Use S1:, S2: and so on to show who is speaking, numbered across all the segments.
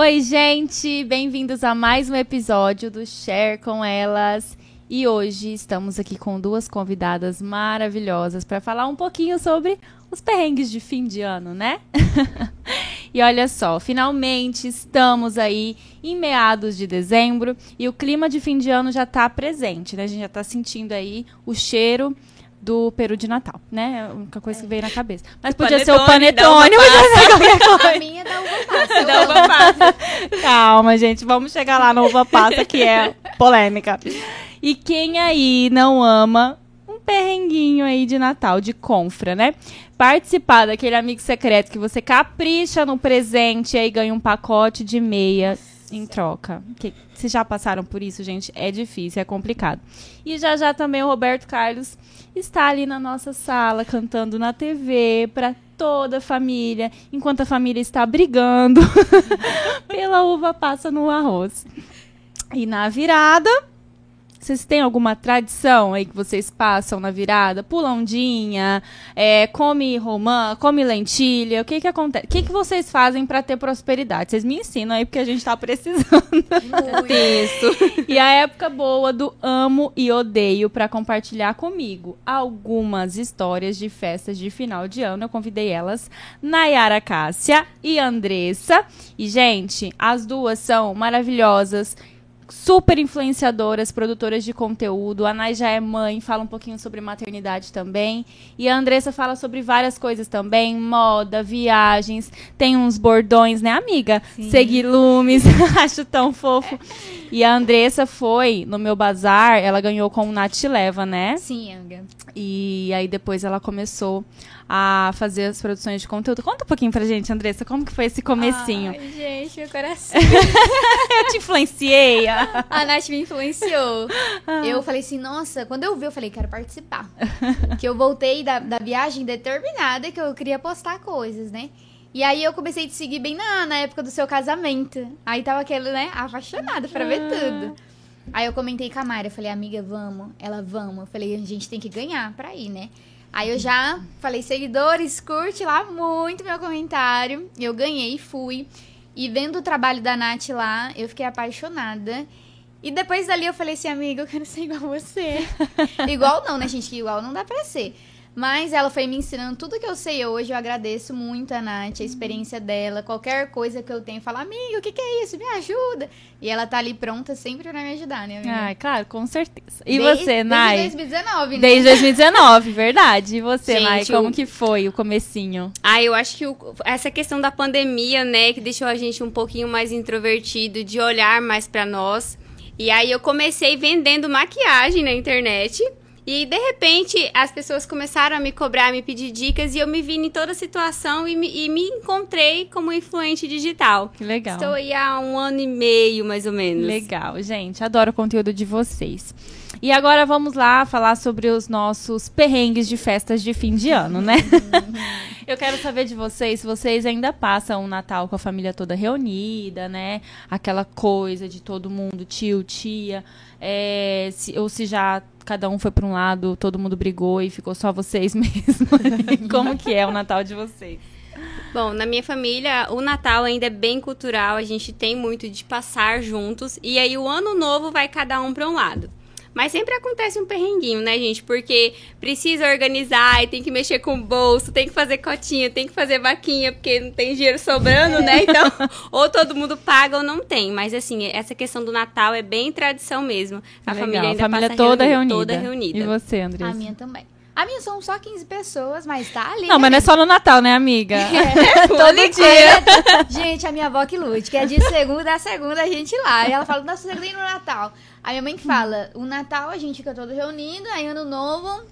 S1: Oi, gente! Bem-vindos a mais um episódio do Share com Elas. E hoje estamos aqui com duas convidadas maravilhosas para falar um pouquinho sobre os perrengues de fim de ano, né? e olha só, finalmente estamos aí em meados de dezembro e o clima de fim de ano já está presente, né? A gente já está sentindo aí o cheiro do peru de Natal, né? É a única coisa que veio na cabeça. Mas podia ser o panetone, ser qualquer coisa.
S2: A minha da uva passa.
S3: Da uva passa.
S1: Calma, gente, vamos chegar lá na uva passa, que é polêmica. E quem aí não ama um perrenguinho aí de Natal, de confra, né? Participar daquele amigo secreto que você capricha no presente e aí ganha um pacote de meia em troca. Que, vocês já passaram por isso, gente? É difícil, é complicado. E já já também o Roberto Carlos está ali na nossa sala cantando na TV para toda a família, enquanto a família está brigando pela uva passa no arroz. E na virada, vocês têm alguma tradição aí que vocês passam na virada? Pula ondinha, é, come romã, come lentilha. O que que acontece? O que que vocês fazem para ter prosperidade? Vocês me ensinam aí porque a gente tá precisando.
S3: Isso.
S1: E a época boa do amo e odeio para compartilhar comigo algumas histórias de festas de final de ano. Eu convidei elas, Nayara Cássia e Andressa. E gente, as duas são maravilhosas super influenciadoras, produtoras de conteúdo. A Nay já é mãe, fala um pouquinho sobre maternidade também. E a Andressa fala sobre várias coisas também, moda, viagens, tem uns bordões, né, amiga? Seguir lumes, acho tão fofo. E a Andressa foi no meu bazar, ela ganhou com o Nath Leva, né?
S2: Sim, amiga.
S1: E aí depois ela começou a fazer as produções de conteúdo. Conta um pouquinho pra gente, Andressa, como que foi esse comecinho?
S2: Ai, gente, meu coração.
S1: Eu te influenciei. ah.
S2: A Nath me influenciou. Eu falei assim, nossa, quando eu vi, eu falei, quero participar. que eu voltei da, da viagem determinada que eu queria postar coisas, né? E aí eu comecei a te seguir bem na, na época do seu casamento. Aí tava aquele, né, apaixonada pra ver tudo. Aí eu comentei com a Mayra, falei, amiga, vamos. Ela, vamos. Eu falei, a gente tem que ganhar pra ir, né? Aí eu já falei, seguidores, curte lá muito meu comentário. Eu ganhei, fui. E vendo o trabalho da Nath lá, eu fiquei apaixonada. E depois dali eu falei assim, amiga, eu quero ser igual a você. igual não, né, gente? Que igual não dá pra ser. Mas ela foi me ensinando tudo que eu sei hoje. Eu agradeço muito a Nath, a experiência dela. Qualquer coisa que eu tenho, fala, amiga, o que, que é isso? Me ajuda. E ela tá ali pronta sempre pra me ajudar, né, amiga?
S1: Ai, claro, com certeza. E
S2: Desde-
S1: você, Nai?
S2: Desde 2019, né?
S1: Desde 2019, verdade. E você,
S3: Gente,
S1: Nai, como
S3: o-
S1: que foi o comecinho?
S3: Ah, eu acho que o- essa questão da pandemia, né, que deixou a gente um pouquinho mais introvertido, de olhar mais pra nós. E aí eu comecei vendendo maquiagem na internet. E de repente as pessoas começaram a me cobrar, a me pedir dicas e eu me vi em toda a situação e me, e me encontrei como influente digital.
S1: Que legal.
S3: Estou aí há um ano e meio, mais ou menos.
S1: Legal, gente. Adoro o conteúdo de vocês. E agora vamos lá falar sobre os nossos perrengues de festas de fim de ano, né? Eu quero saber de vocês se vocês ainda passam o Natal com a família toda reunida, né? Aquela coisa de todo mundo, tio, tia. é, se- ou se já cada um foi para um lado, todo mundo brigou e ficou só vocês mesmo. Como que é o Natal de vocês?
S3: Bom, na minha família, o Natal ainda é bem cultural, a gente tem muito de passar juntos, e aí o ano novo vai cada um para um lado. Mas sempre acontece um perrenguinho, né, gente? Porque precisa organizar e tem que mexer com o bolso, tem que fazer cotinha, tem que fazer vaquinha, porque não tem dinheiro sobrando, né? Então, ou todo mundo paga ou não tem. Mas assim, essa questão do Natal é bem tradição mesmo. A
S1: Legal.
S3: família ainda
S1: família
S3: passa
S1: toda
S3: reuni-
S1: reunida.
S3: Toda reunida.
S1: E você, Andressa?
S2: A minha também. A minha são só 15 pessoas, mas tá ali.
S1: Não,
S2: né,
S1: mas não é só no Natal, né, amiga?
S2: É,
S1: Todo dia.
S2: Gente, a minha avó que lute, que é de segunda a segunda a gente lá. E ela fala, nossa, você nem no Natal. A minha mãe que fala, o Natal a gente fica todo reunido, aí ano novo,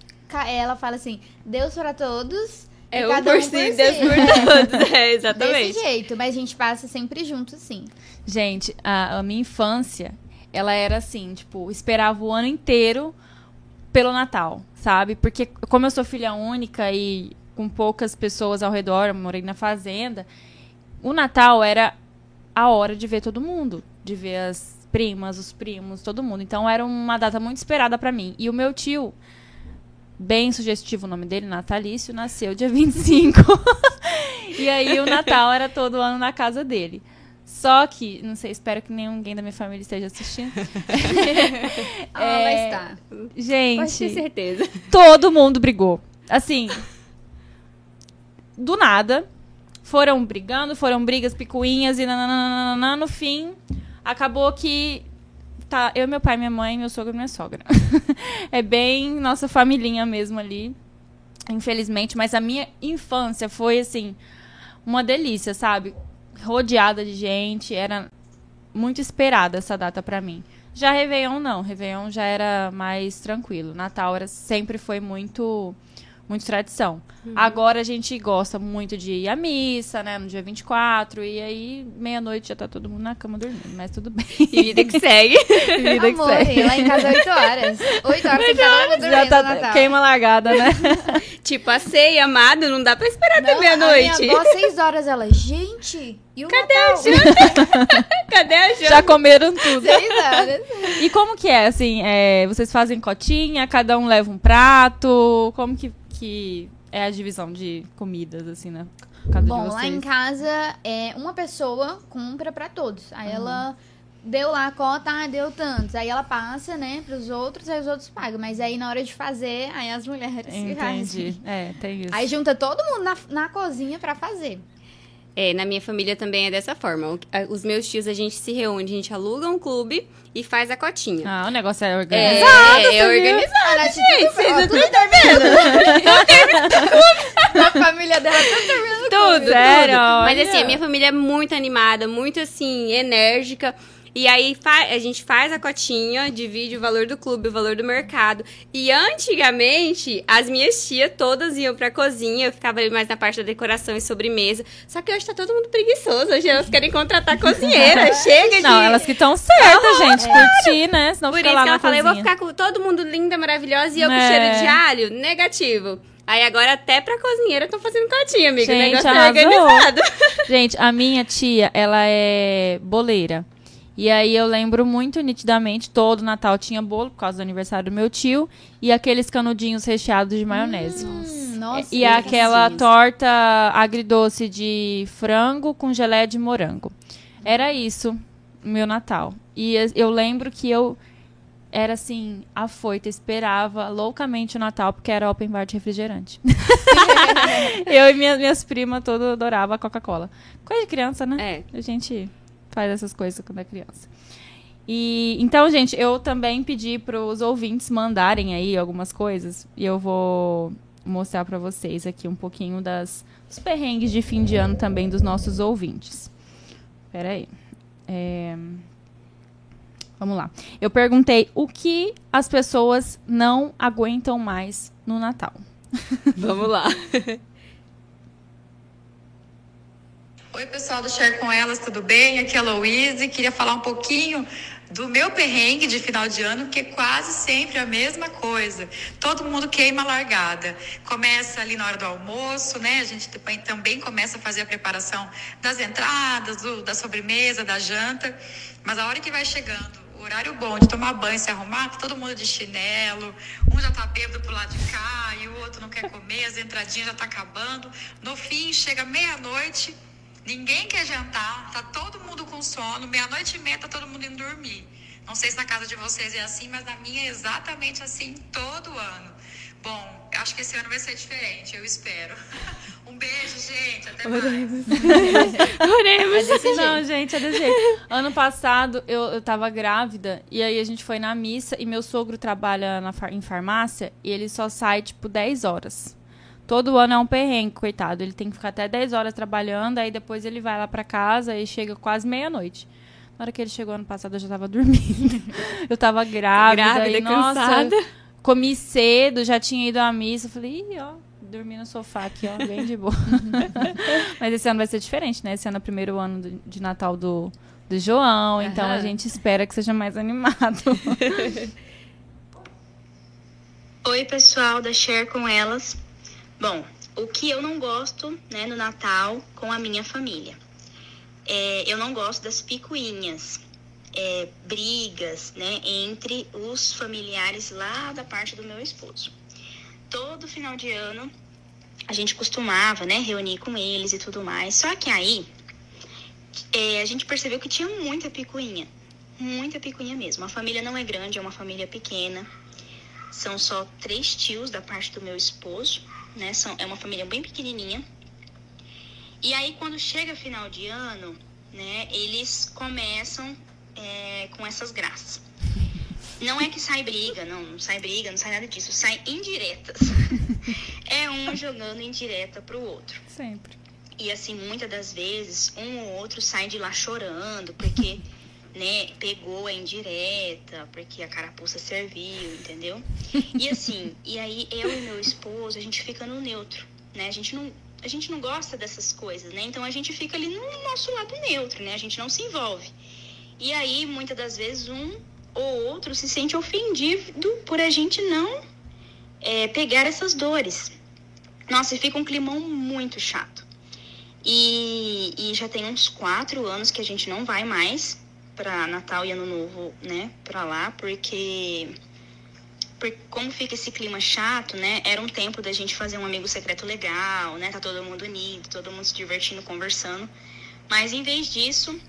S2: ela fala assim, Deus para todos.
S3: É um
S2: cada
S3: por
S2: um
S3: si,
S2: si.
S3: Deus por todos. É, exatamente.
S2: Desse jeito, mas a gente passa sempre junto, sim.
S1: Gente, a, a minha infância, ela era assim, tipo, esperava o ano inteiro pelo Natal, sabe? Porque como eu sou filha única e com poucas pessoas ao redor, eu morei na fazenda, o Natal era a hora de ver todo mundo, de ver as primas, os primos, todo mundo. Então era uma data muito esperada pra mim. E o meu tio, bem sugestivo o nome dele, Natalício, nasceu dia 25. e aí o Natal era todo ano na casa dele. Só que, não sei, espero que ninguém da minha família esteja assistindo.
S2: Ah, vai estar.
S3: Pode ter
S1: Gente,
S3: certeza.
S1: todo mundo brigou. Assim, do nada, foram brigando, foram brigas picuinhas e nananana, no fim, acabou que tá eu, meu pai, minha mãe, meu sogro e minha sogra. é bem nossa familhinha mesmo ali, infelizmente, mas a minha infância foi assim, uma delícia, sabe? Rodeada de gente, era muito esperada essa data pra mim. Já Réveillon não, Réveillon já era mais tranquilo. Natal era, sempre foi muito muito tradição. Agora a gente gosta muito de ir à missa, né, no dia 24, e aí meia-noite já tá todo mundo na cama dormindo, mas tudo bem.
S3: E vida que segue.
S1: Vida que
S2: Amor,
S1: segue.
S2: lá em casa é 8 horas. 8 horas você tá dormindo
S1: Já
S2: no
S1: tá
S2: Natal.
S1: queima largada, né?
S3: tipo, a ceia, amado, não dá pra esperar até
S2: Não,
S3: meia-noite.
S2: A minha avó, 6 horas, ela, gente, e o
S3: Cadê
S2: Natal?
S3: a janta? Cadê a janta?
S1: Já comeram tudo.
S2: 6 horas.
S1: E como que é, assim, é, vocês fazem cotinha, cada um leva um prato, como que, que é a divisão de comidas, assim, de
S2: Bom,
S1: vocês?
S2: lá em casa, é, uma pessoa compra pra todos. Aí ela deu lá a cota, ah, deu tantos. Aí ela passa, né, pros outros, aí os outros pagam. Mas aí na hora de fazer, aí as mulheres.
S1: Entendi. É, tem isso.
S2: Aí junta todo mundo na, na cozinha pra fazer.
S3: É, na minha família também é dessa forma. Os meus tios, a gente se reúne, a gente aluga um clube e faz a cotinha.
S1: Ah, o negócio é
S3: É,
S1: organizado.
S3: é
S1: viu?
S3: organizado. Gente,
S2: tudo,
S3: vocês
S2: ó, tudo terminando. A família dela tudo terminando.
S3: Tudo, tudo. Mas assim, a minha família é muito animada, muito assim, enérgica. E aí a gente faz a cotinha, divide o valor do clube, o valor do mercado. E antigamente, as minhas tias todas iam pra cozinha, eu ficava ali mais na parte da decoração e sobremesa. Só que hoje tá todo mundo preguiçoso, hoje elas querem contratar cozinheira. Chega de.
S1: Não, elas que estão certas, gente. Curtir, né? Senão
S3: Por
S1: fica
S3: isso
S1: lá
S3: que ela falou, eu vou ficar com todo mundo linda, maravilhosa e eu com
S1: É.
S3: cheiro de alho? Negativo. Aí agora até pra cozinheira estão fazendo cotinha, amiga. o
S1: Gente,
S3: negócio é
S1: arrasou.
S3: organizado.
S1: Gente, a minha tia, ela é boleira. E aí eu lembro muito nitidamente, todo Natal tinha bolo, por causa do aniversário do meu tio, e aqueles canudinhos recheados de maionese.
S2: Hum, nossa,
S1: e aquela
S3: delícia.
S1: torta agridoce de frango com gelé de morango. Era isso, o meu Natal. E eu lembro que eu era assim, afoita, esperava loucamente o Natal, porque era open bar de refrigerante. eu e minha- minhas primas todas adoravam a Coca-Cola. Coisa de criança, né?
S3: É.
S1: A gente faz essas coisas quando é criança. E então, gente, eu também pedi para os ouvintes mandarem aí algumas coisas e eu vou mostrar para vocês aqui um pouquinho das dos perrengues de fim de ano também dos nossos ouvintes. Espera aí. É, Vamos lá. Eu perguntei o que as pessoas não aguentam mais no Natal.
S3: Vamos lá.
S4: Oi, pessoal do Share com Elas, tudo bem? Aqui é a Louise. Queria falar um pouquinho do meu perrengue de final de ano, que é quase sempre a mesma coisa. Todo mundo queima a largada. Começa ali na hora do almoço, né? A gente também- começa a fazer a preparação das entradas, do- da sobremesa, da janta. Mas a hora que vai chegando, o horário bom de tomar banho, se arrumar, tá todo mundo de chinelo, um já tá bêbado pro lado de cá e o outro não quer comer, as entradinhas já tá acabando. No fim, chega meia-noite, Ninguém quer jantar, tá todo mundo com sono, meia-noite e meia tá todo mundo indo dormir. Não sei se na casa de vocês é assim, mas na minha é exatamente assim todo ano. Bom, acho que esse ano vai ser diferente, eu espero. Um beijo, gente, até mais.
S3: Oremos.
S1: Não, gente, é desse jeito. Ano passado eu, eu tava grávida e aí a gente foi na missa e meu sogro trabalha na far- em farmácia e ele só sai tipo 10 horas. Todo ano é um perrengue, coitado. Ele tem que ficar até 10 horas trabalhando, aí depois ele vai lá pra casa e chega quase meia-noite. Na hora que ele chegou ano passado, eu já tava dormindo. eu tava grávida.
S3: Grávida,
S1: e, nossa,
S3: cansada.
S1: comi cedo, já tinha ido à missa. Eu falei, ih, ó, dormi no sofá aqui, ó, bem de boa. Mas esse ano vai ser diferente, né? Esse ano é o primeiro ano do- de Natal do, do João, então a gente espera que seja mais animado.
S5: Oi, pessoal da Share com Elas. Bom, o que eu não gosto, né, no Natal com a minha família. É, eu não gosto das picuinhas, é, brigas, né, entre os familiares lá da parte do meu esposo. Todo final de ano a gente costumava, né, reunir com eles e tudo mais. Só que aí é, a gente percebeu que tinha muita picuinha. Muita picuinha mesmo. A família não é grande, é uma família pequena. São só três tios da parte do meu esposo, né? São, é uma família bem pequenininha. E aí, quando chega final de ano, né, eles começam é, com essas graças. Não é que sai briga, não, não sai briga, não sai nada disso, sai indiretas. é um jogando indireta pro outro.
S1: Sempre.
S5: E assim, muitas das vezes, um ou outro sai de lá chorando, porque, né, pegou a indireta, porque a carapuça serviu, entendeu? E assim, e aí eu e meu esposo, a gente fica no neutro, né? A gente não, a gente não gosta dessas coisas, né? Então a gente fica ali no nosso lado neutro, né? A gente não se envolve. E aí, muitas das vezes, um ou outro se sente ofendido por a gente não é, pegar essas dores. Nossa, e fica um climão muito chato. E, e já tem uns quatro anos que a gente não vai mais para Natal e Ano Novo, né, para lá, porque, porque como fica esse clima chato, né, era um tempo da gente fazer um amigo secreto legal, né, tá todo mundo unido, todo mundo se divertindo, conversando. Mas em vez disso,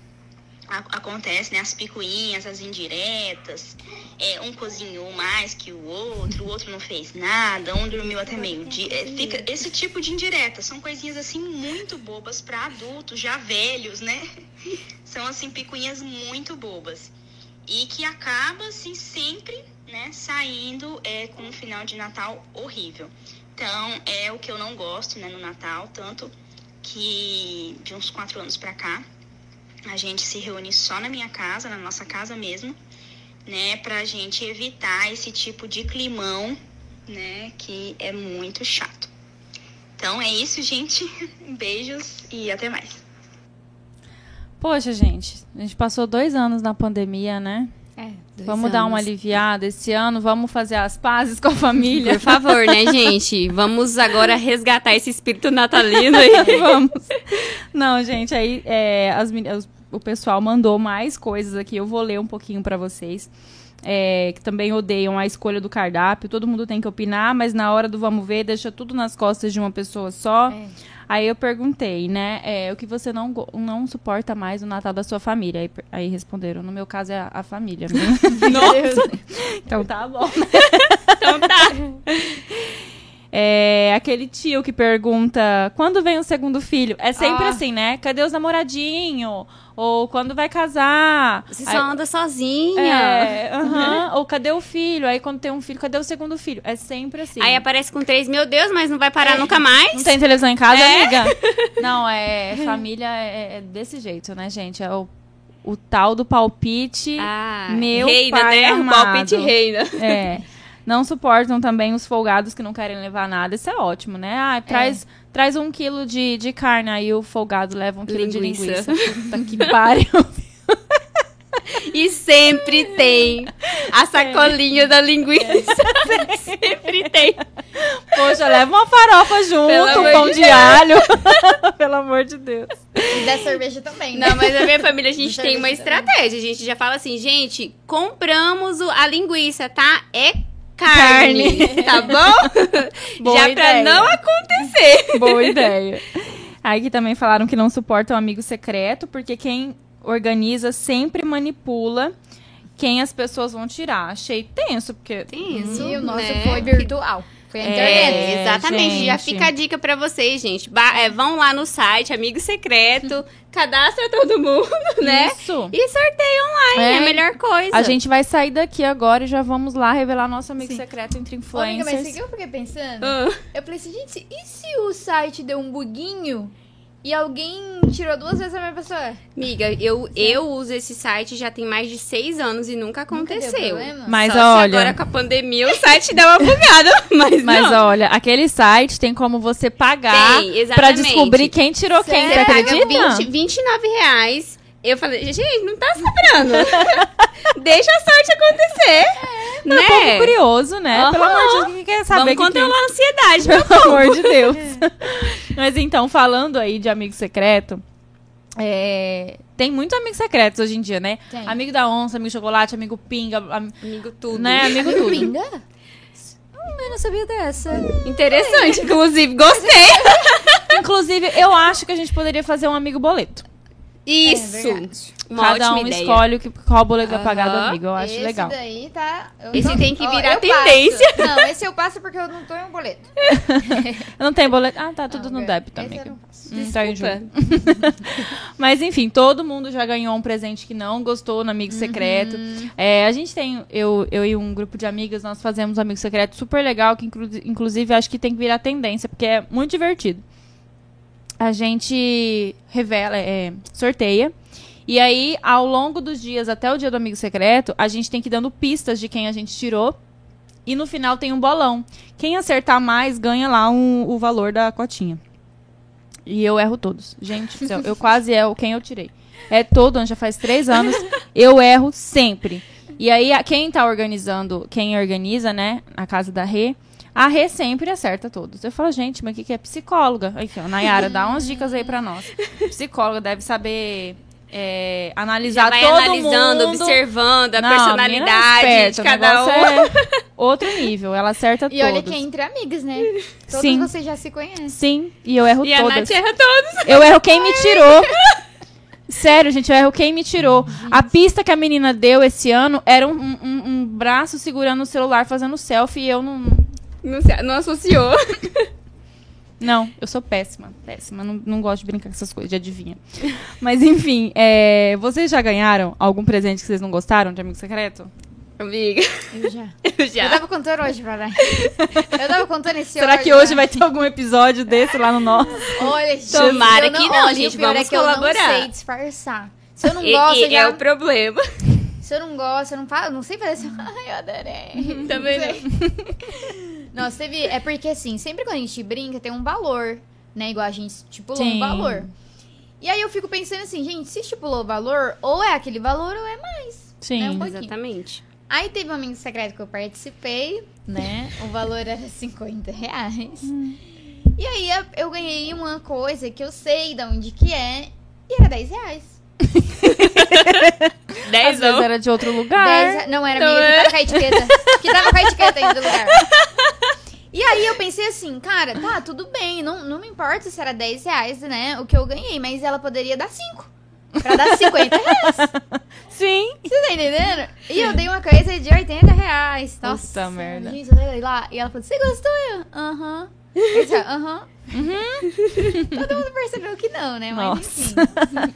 S5: acontece, né? As picuinhas, as indiretas, é, um cozinhou mais que o outro, o outro não fez nada, um dormiu até meio-dia. É, fica esse tipo de indireta. São coisinhas assim muito bobas para adultos, já velhos, né? São assim picuinhas muito bobas. E que acaba assim sempre, né, saindo é, com um final de Natal horrível. Então, é o que eu não gosto, né, no Natal, tanto que de uns quatro anos para cá, a gente se reúne só na minha casa, na nossa casa mesmo, né, pra gente evitar esse tipo de climão, né, que é muito chato. Então é isso, gente. Beijos e até mais.
S1: Poxa, gente, a gente passou dois anos na pandemia, né?
S2: É,
S1: vamos anos. dar uma aliviada esse ano, vamos fazer as pazes com a família.
S3: Por favor, né, gente? Vamos agora resgatar esse espírito natalino e
S1: vamos. Não, gente, aí é, as, as, o pessoal mandou mais coisas aqui, eu vou ler um pouquinho para vocês. É, que também odeiam a escolha do cardápio, todo mundo tem que opinar, mas na hora do vamos ver, deixa tudo nas costas de uma pessoa só. É. Aí eu perguntei, né, é, o que você não, não suporta mais no Natal da sua família? Aí, aí responderam, no meu caso é a, a família. Né?
S3: Nossa!
S1: então tá bom.
S3: então tá.
S1: É aquele tio que pergunta quando vem o segundo filho. É sempre ah. assim, né? Cadê os namoradinhos? Ou quando vai casar?
S3: Você só anda sozinha.
S1: É, uh -huh. Ou cadê o filho? Aí quando tem um filho, cadê o segundo filho? É sempre assim.
S3: Aí aparece com três, meu Deus, mas não vai parar é. nunca mais.
S1: Não tem televisão em casa, é. amiga? Não, é. Família é, é, desse jeito, né, gente? É o, o tal do palpite.
S3: Ah,
S1: meu
S3: reina,
S1: pai
S3: né?
S1: Amado.
S3: O palpite reina.
S1: É. Não suportam também os folgados que não querem levar nada. Isso é ótimo, né? Ah, traz, é. traz um quilo de, de carne, aí o folgado leva um quilo
S3: linguiça.
S1: de linguiça. Puta que pariu.
S3: E sempre tem a sacolinha é. da linguiça. sempre tem.
S1: Poxa, leva uma farofa junto, um pão de, de alho. Pelo amor de Deus.
S2: E da cerveja também.
S3: Né? Não, mas a minha família, a gente tem uma estratégia. A gente já fala assim, gente, compramos a linguiça, tá? É carne, carne. tá bom?
S1: Boa
S3: Já
S1: ideia.
S3: pra não acontecer.
S1: Boa ideia. Aí que também falaram que não suportam amigo secreto, porque quem organiza sempre manipula quem as pessoas vão tirar. Achei tenso, porque.
S3: Tenso.
S2: E o nosso né? foi virtual. Foi a internet.
S3: É, exatamente. Gente. Já fica a dica para vocês, gente. Ba é, vão lá no site, Amigo Secreto, cadastra todo mundo, né?
S1: Isso.
S3: E sorteia online, é. é. a melhor coisa.
S1: A gente vai sair daqui agora e já vamos lá revelar nosso amigo Sim. secreto entre influencers.
S2: Ô, amiga, mas o que eu fiquei pensando? Uh. Eu falei assim, gente, e se o site deu um buguinho e alguém tirou duas vezes a minha pessoa.
S3: Miga, eu, eu uso esse site já tem mais de seis anos e nunca aconteceu.
S2: Nunca
S1: mas
S3: Só
S1: olha.
S3: agora com a pandemia o site deu uma bugada. Mas,
S1: mas
S3: não.
S1: olha, aquele site tem como você pagar tem, pra descobrir quem tirou
S3: Sério?
S1: quem. Você acredita?
S3: Paga 20, 29 reais. Eu falei, gente, não tá sobrando. Deixa a sorte acontecer. É, né?
S1: É um pouco curioso, né?
S3: Uhum.
S1: Pelo amor de Deus, quem quer saber?
S3: Vamos
S1: que
S3: controlar
S1: tem...
S3: a ansiedade,
S1: Pelo
S3: meu
S1: amor de Deus. Mas então, falando aí de amigo secreto, é, tem muito amigo secretos hoje em dia, né?
S2: Tem.
S1: Amigo da onça, amigo chocolate, amigo pinga, am...
S3: amigo tudo.
S1: Né? Amigo,
S2: amigo
S1: tudo.
S2: pinga? Hum, eu não sabia dessa.
S3: Interessante, inclusive, gostei.
S1: Inclusive, eu acho que a gente poderia fazer um amigo boleto.
S3: Isso!
S2: É.
S3: Uma
S1: Cada um
S3: ideia.
S1: escolhe o que, qual boleto vai pagar do amigo. Eu acho
S2: esse
S1: legal.
S2: daí tá...
S3: Esse tem que virar
S2: eu
S3: tendência.
S2: passo. Não, esse eu passo porque eu não tô em um boleto.
S1: Não tem boleto. Ah, tá tudo
S2: Não,
S1: no débito,
S2: esse eu não.
S1: Hum, tá. Mas enfim, todo mundo já ganhou um presente que não gostou no Amigo Secreto. É, a gente tem, eu, eu e um grupo de amigas, nós fazemos um Amigo Secreto super legal, que inclu- inclusive acho que tem que virar tendência, porque é muito divertido. A gente revela, é, sorteia. E aí, ao longo dos dias, até o dia do Amigo Secreto, a gente tem que ir dando pistas de quem a gente tirou. E no final tem um bolão. Quem acertar mais ganha lá um- o valor da cotinha. E eu erro todos. Gente do céu, eu quase erro quem eu tirei. É todo ano, já faz três anos. Eu erro sempre. E aí, a- quem tá organizando, quem organiza, né, na casa da Rê, a Rê sempre acerta todos. Eu falo, gente, mas o que, que é psicóloga? Aqui, ó, Nayara, dá umas dicas aí pra nós. Psicóloga deve saber é, analisar
S3: Já vai
S1: todo
S3: analisando,
S1: mundo.
S3: observando a
S1: Não, a
S3: personalidade
S1: é
S3: de cada um.
S1: é outro nível, ela acerta
S2: E
S1: todos.
S2: olha que é entre amigas, né? Todos
S1: Sim.
S2: vocês já se conhecem.
S1: Sim, e eu erro
S3: E a
S1: todas.
S3: Nath erra todos.
S1: Eu erro quem me tirou. Sério, gente, eu erro quem me tirou. A pista que a menina deu esse ano era um, um- um braço segurando o celular fazendo selfie e eu não.
S3: Não, se- não associou.
S1: Não, eu sou péssima. Péssima. Não, não gosto de brincar com essas coisas, de adivinha. Mas enfim, é, vocês já ganharam algum presente que vocês não gostaram de amigo secreto?
S3: Amiga,
S2: Eu já.
S3: eu
S2: Eu
S3: já.
S2: tava contando hoje pra lá. Eu tava contando esse
S1: Será que hoje vai ter algum episódio desse lá no nosso?
S2: Olha, gente,
S3: Tomara
S2: eu
S3: que não, gente, vamos
S2: é que eu
S3: colaborar.
S2: não sei disfarçar. Se eu não
S3: E-
S2: gosto,
S3: e
S2: eu já...
S3: é o problema.
S2: Se eu não gosto, eu não falo, não sei fazer assim. Ai, eu adorei.
S3: Também
S2: sei. Nossa, teve. É porque assim, sempre quando a gente brinca, tem um valor, né? Igual a gente estipulou
S1: Sim.
S2: um valor. E aí eu fico pensando assim, gente, se estipulou o valor, ou é aquele valor ou é mais.
S1: Sim.
S2: Né, um.
S3: Exatamente.
S2: Aí teve um amigo secreto que eu participei, né? O valor era 50 reais. E aí eu- eu ganhei uma coisa que eu sei de onde que é, e era 10 reais.
S1: Às
S3: 10
S1: vezes
S3: ou...
S1: era de outro lugar.
S2: 10 re- Não, era
S3: Não
S2: minha,
S3: é?
S2: que tava com a etiqueta. Que tava com a etiqueta ainda do lugar. E aí eu pensei assim, cara, tá, tudo bem, não, não me importa se era 10 reais, né, o que eu ganhei, mas ela poderia dar 5. Pra dar 50 reais.
S1: Sim.
S2: Você tá entendendo? E eu dei uma coisa de 80 reais. Nossa,
S1: Puta merda.
S2: Gente, eu lá. E ela falou, você gostou? Eu, aham. Eu disse, Aham. Todo mundo percebeu que não, né? Mas
S1: Nossa.
S2: enfim.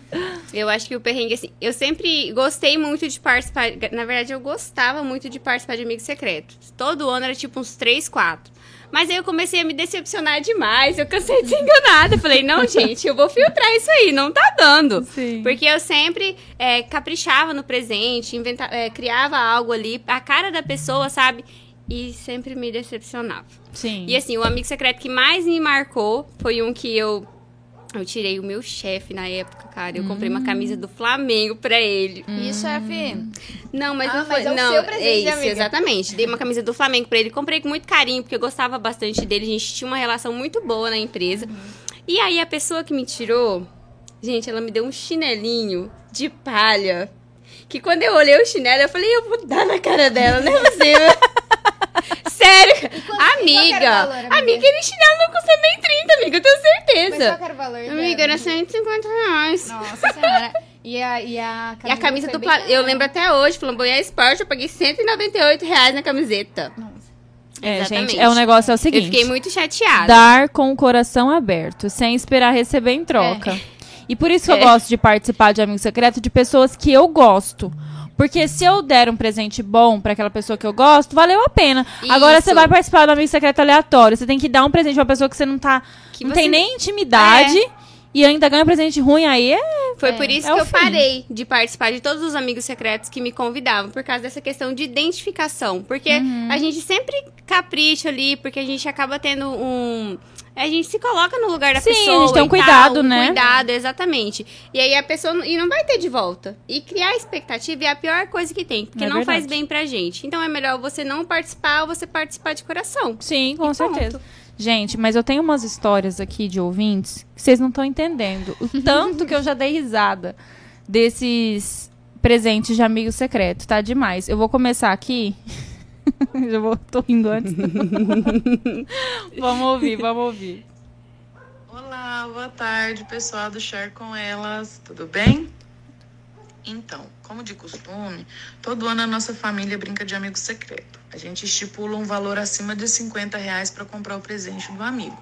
S3: Eu acho que o perrengue, assim, eu sempre gostei muito de participar. Na verdade, eu gostava muito de participar de Amigo Secreto. Todo ano era tipo uns 3, 4. Mas aí eu comecei a me decepcionar demais. Eu cansei de ser enganada. Falei, não, gente, eu vou filtrar isso aí, não tá dando.
S1: Sim.
S3: Porque eu sempre é, caprichava no presente, inventa, é, criava algo ali, a cara da pessoa, sabe? E sempre me decepcionava.
S1: Sim.
S3: E assim, o amigo secreto que mais me marcou foi um que eu. Eu tirei o meu chefe na época, cara. Eu comprei
S1: Hum.
S3: uma camisa do Flamengo pra ele.
S2: E chefe?
S3: Não, mas
S2: Ah,
S3: não foi.
S2: mas é o
S3: não,
S2: seu presente,
S3: é isso,
S2: amiga.
S3: exatamente. Dei uma camisa do Flamengo pra ele. Comprei com muito carinho, porque eu gostava bastante dele. A gente tinha uma relação muito boa na empresa. E aí, a pessoa que me tirou, gente, ela me deu um chinelinho de palha. Que quando eu olhei o chinelo, eu falei, eu vou dar na cara dela, não é possível. Sério, amiga,
S2: valor, amiga?
S3: amiga, aquele chinelo não custa nem 30, amiga, eu tenho
S2: Mas qual
S3: certeza.
S2: que era o valor?
S3: Amiga, era 150 reais.
S2: Nossa senhora. E a, e a camisa,
S3: E a camisa do Pla... Eu lembro até hoje, Flamboyant Sport, eu paguei 198 reais na camiseta.
S2: Nossa.
S1: É,
S3: Exatamente.
S1: gente, é o negócio é o
S3: Eu
S1: seguinte.
S3: fiquei muito chateada.
S1: Dar com o coração aberto, sem esperar receber em troca. E por isso que eu
S3: É.
S1: gosto de participar de Amigo Secreto de pessoas que eu gosto. Porque se eu der um presente bom pra aquela pessoa que eu gosto, valeu a pena. Agora
S3: Isso.
S1: você vai participar do Amigo Secreto aleatório. Você tem que dar um presente pra uma pessoa que você não tá.
S3: Que
S1: não
S3: você-
S1: tem nem intimidade. E ainda ganha um presente ruim aí. É...
S3: Foi
S2: É,
S3: por isso
S1: é
S3: que eu
S1: fim.
S3: parei de participar de todos os amigos secretos que me convidavam, por causa dessa questão de identificação. Porque
S1: Uhum.
S3: a gente sempre capricha ali, porque a gente acaba tendo um. A gente se coloca no lugar da
S1: Sim, a
S3: pessoa.
S1: gente tem um cuidado,
S3: tal, um
S1: né?
S3: Cuidado, exatamente. E aí a pessoa e não vai ter de volta. E criar expectativa é a pior coisa que tem, porque
S1: É
S3: não faz
S1: verdade.
S3: bem pra gente. Então é melhor você não participar ou você participar de coração.
S1: Sim, com
S3: E
S1: certeza.
S3: pronto.
S1: Gente, mas eu tenho umas histórias aqui de ouvintes que vocês não estão entendendo. O tanto que eu já dei risada desses presentes de amigo secreto. Tá demais. Eu vou começar aqui. já vou, tô rindo antes. vamos ouvir, vamos ouvir.
S6: Olá, Olá, boa tarde, pessoal do Share com Elas, tudo bem? Então, como de costume, todo ano a nossa família brinca de amigo secreto. A gente estipula um valor acima de 50 reais para comprar o presente do amigo.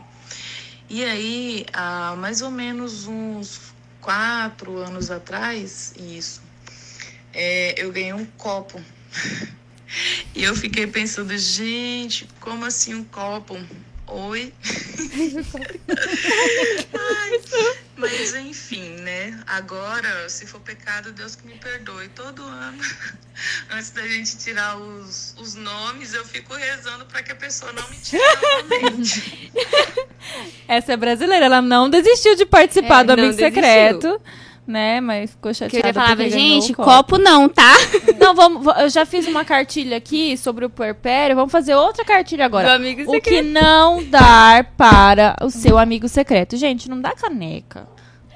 S6: E aí, há mais ou menos uns quatro anos atrás, isso, é, eu ganhei um copo. E eu fiquei pensando, gente, como assim um copo? Oi? Ai, mas enfim, né? Agora, se for pecado, Deus que me perdoe. Todo ano, antes da gente tirar os, os nomes, eu fico rezando para que a pessoa não me tire novamente.
S1: Essa é brasileira, ela não desistiu de participar
S3: É,
S1: do Amigo
S3: desistiu.
S1: Secreto, né? Mas ficou
S3: Que
S1: chateada.
S3: eu já falava, gente,
S1: o
S3: copo não, tá?
S1: Não, vamos, va- eu já fiz uma cartilha aqui sobre o puerpério, vamos fazer outra cartilha agora.
S3: Do amigo
S1: o que
S3: secreto.
S1: não dar para o seu amigo secreto. Gente, não dá caneca.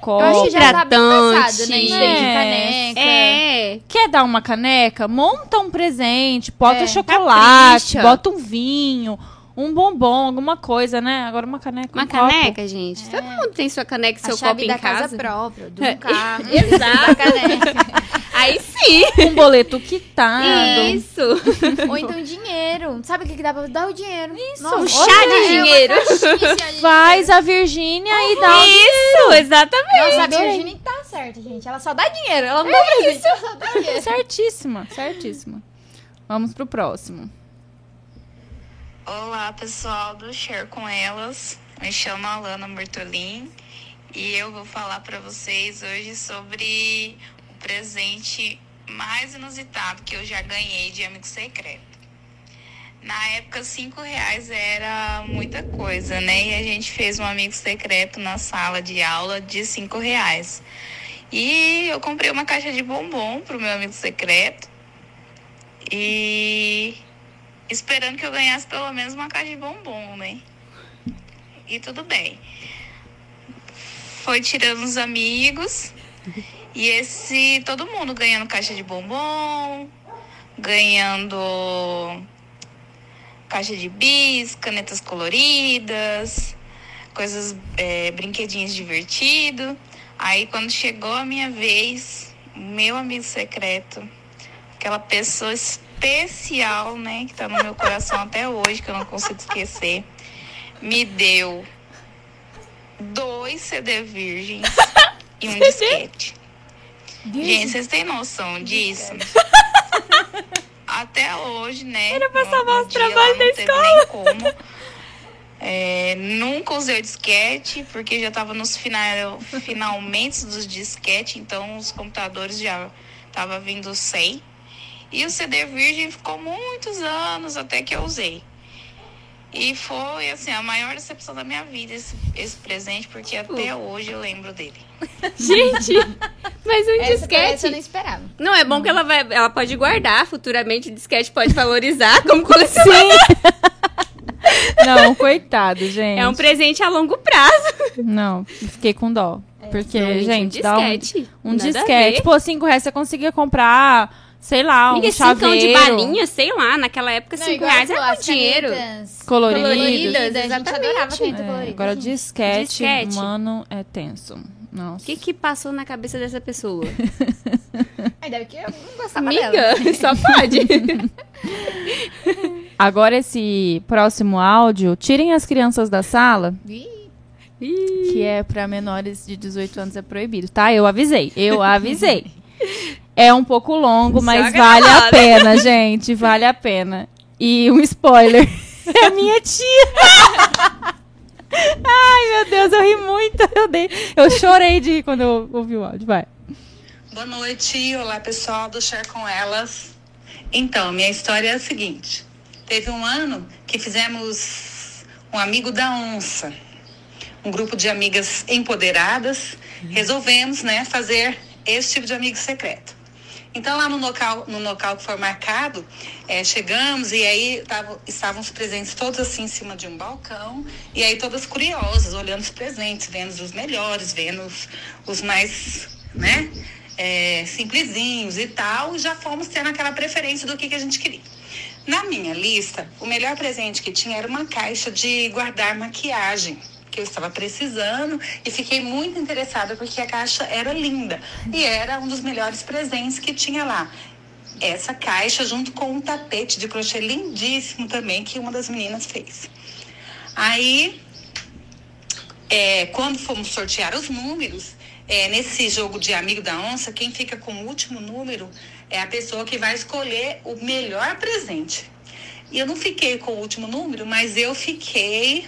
S2: Eu acho que
S1: Copo.
S2: já tá bem pensado, né? Isso de
S1: É.
S2: caneca.
S3: É.
S1: Quer dar uma caneca? Monta um presente, bota
S2: É,
S1: chocolate,
S3: capricha.
S1: bota um vinho, um bombom, alguma coisa, né? Agora uma caneca,
S3: Uma
S1: um copo.
S3: caneca, gente. Todo mundo tem sua caneca e
S2: A
S3: seu
S2: chave
S3: copo
S2: da
S3: em casa.
S2: casa própria, do
S3: É.
S2: carro.
S3: Exato.
S2: Da caneca.
S3: Aí sim.
S1: Um boleto quitado.
S3: Isso.
S2: Ou então dinheiro. Sabe o que, que dá pra dar o dinheiro? Isso,
S3: um chá de dinheiro.
S1: Faz a Virgínia e dá
S3: Isso, exatamente.
S2: Nossa, a Virginia tá certa, gente. Ela só dá dinheiro. Ela não dá presente, ela só dá dinheiro.
S1: Certíssima, certíssima. Vamos pro próximo.
S4: Olá, pessoal do Share com Elas. Me chamo Alana Bertolin e eu vou falar para vocês hoje sobre o presente mais inusitado que eu já ganhei de amigo secreto. Na época, cinco reais era muita coisa, né? E a gente fez um amigo secreto na sala de aula de cinco reais. E eu comprei uma caixa de bombom pro meu amigo secreto. E esperando que eu ganhasse pelo menos uma caixa de bombom, né? E tudo bem. Foi tirando os amigos e esse todo mundo ganhando caixa de bombom, ganhando caixa de bis, canetas coloridas, coisas, é, brinquedinhos divertidos. Aí quando chegou a minha vez, meu amigo secreto, aquela pessoa especial, né, que tá no meu coração até hoje, que eu não consigo esquecer, me deu dois CD virgens e um disquete. Gente, vocês têm noção disso? Até hoje, né? Era pra salvar os trabalhos da escola. Como. É, nunca usei o disquete, porque já estava nos final, finalmente dos disquetes, então os computadores já estavam vindo sem. E o CD virgem ficou muitos anos até que eu usei. E foi, assim, a maior decepção da minha vida esse, esse presente, porque até hoje eu lembro dele.
S3: Gente, mas um
S2: Essa, essa eu
S3: disquete.
S2: não esperava.
S3: Não, é bom que ela vai. Ela pode guardar futuramente, o disquete pode valorizar como coleção.
S1: Não, coitado, gente.
S3: É um presente a longo prazo.
S1: Não, fiquei com dó. Porque,
S3: Não,
S1: gente,
S3: um
S1: dá um,
S3: disquete.
S1: um disquete. Pô, cinco reais você conseguia comprar, sei lá, um
S3: Amiga, cincão
S1: chaveiro.
S3: de balinha, sei lá, naquela época,
S2: Não,
S3: cinco reais era muito dinheiro.
S1: Coloridas.
S2: coloridas. A gente
S3: exatamente.
S1: É,
S2: colorida.
S1: agora disquete,
S3: Disquete.
S1: mano, é tenso. Nossa.
S3: O que que passou na cabeça dessa pessoa?
S2: Ai, deve que eu não gostava dela.
S3: Amiga, só pode.
S1: Agora esse próximo áudio, tirem as crianças da sala,
S2: Ih,
S1: que é pra menores de 18 anos é proibido, tá? Eu avisei, eu avisei. É um pouco longo, mas
S3: Joga
S1: vale a pena, gente, vale a pena. E um spoiler, é minha tia. Ai, meu Deus, eu ri muito, eu dei, eu chorei de rir quando eu ouvi o áudio, vai.
S6: Boa noite, olá pessoal do Share com Elas. Então, minha história é a seguinte: teve um ano que fizemos um amigo da onça, um grupo de amigas empoderadas, resolvemos, né, fazer esse tipo de amigo secreto. Então, lá no local, no local que foi marcado, eh, chegamos e aí tava, estavam os presentes todos assim em cima de um balcão. E aí todas curiosas, olhando os presentes, vendo os melhores, vendo os, os mais, né, eh, simplesinhos e tal. E já fomos tendo aquela preferência do que, que a gente queria. Na minha lista, o melhor presente que tinha era uma caixa de guardar maquiagem, porque eu estava precisando e fiquei muito interessada porque a caixa era linda e era um dos melhores presentes que tinha lá. Essa caixa junto com um tapete de crochê lindíssimo também que uma das meninas fez. Aí, é, quando fomos sortear os números, é, nesse jogo de amigo da onça, quem fica com o último número é a pessoa que vai escolher o melhor presente. E eu não fiquei com o último número, mas eu fiquei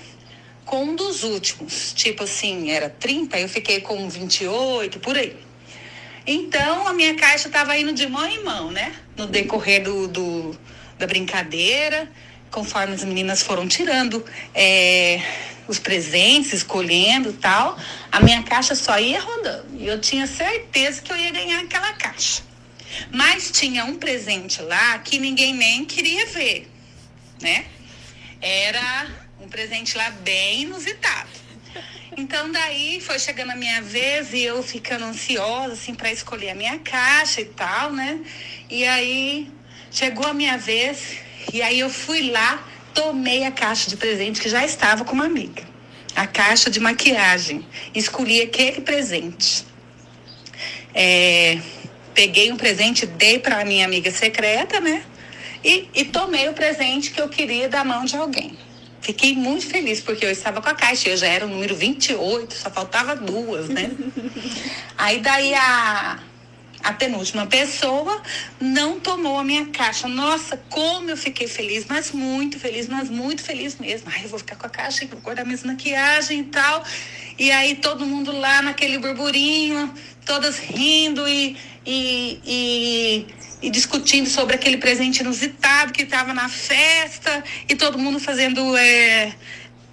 S6: com um dos últimos. Tipo assim, era 30, eu fiquei com 28, por aí. Então, a minha caixa estava indo de mão em mão, né? No decorrer do, do da brincadeira, conforme as meninas foram tirando é, os presentes, escolhendo tal, a minha caixa só ia rodando. E eu tinha certeza que eu ia ganhar aquela caixa. Mas tinha um presente lá que ninguém nem queria ver, né? Era um presente lá bem inusitado. Então daí foi chegando a minha vez e eu ficando ansiosa assim para escolher a minha caixa e tal, né? E aí chegou a minha vez e aí eu fui lá, tomei a caixa de presente que já estava com uma amiga. A caixa de maquiagem. Escolhi aquele presente. É, peguei um presente, dei para minha amiga secreta, né? E, e tomei o presente que eu queria da mão de alguém. Fiquei muito feliz porque eu estava com a caixa, eu já era o número 28, só faltava duas, né? Aí daí a, a penúltima pessoa não tomou a minha caixa. Nossa, como eu fiquei feliz, mas muito feliz, mas muito feliz mesmo. Ai, eu vou ficar com a caixa, vou guardar minha maquiagem e tal. E aí todo mundo lá naquele burburinho, todas rindo e, e, e, e discutindo sobre aquele presente inusitado que estava na festa e todo mundo fazendo é,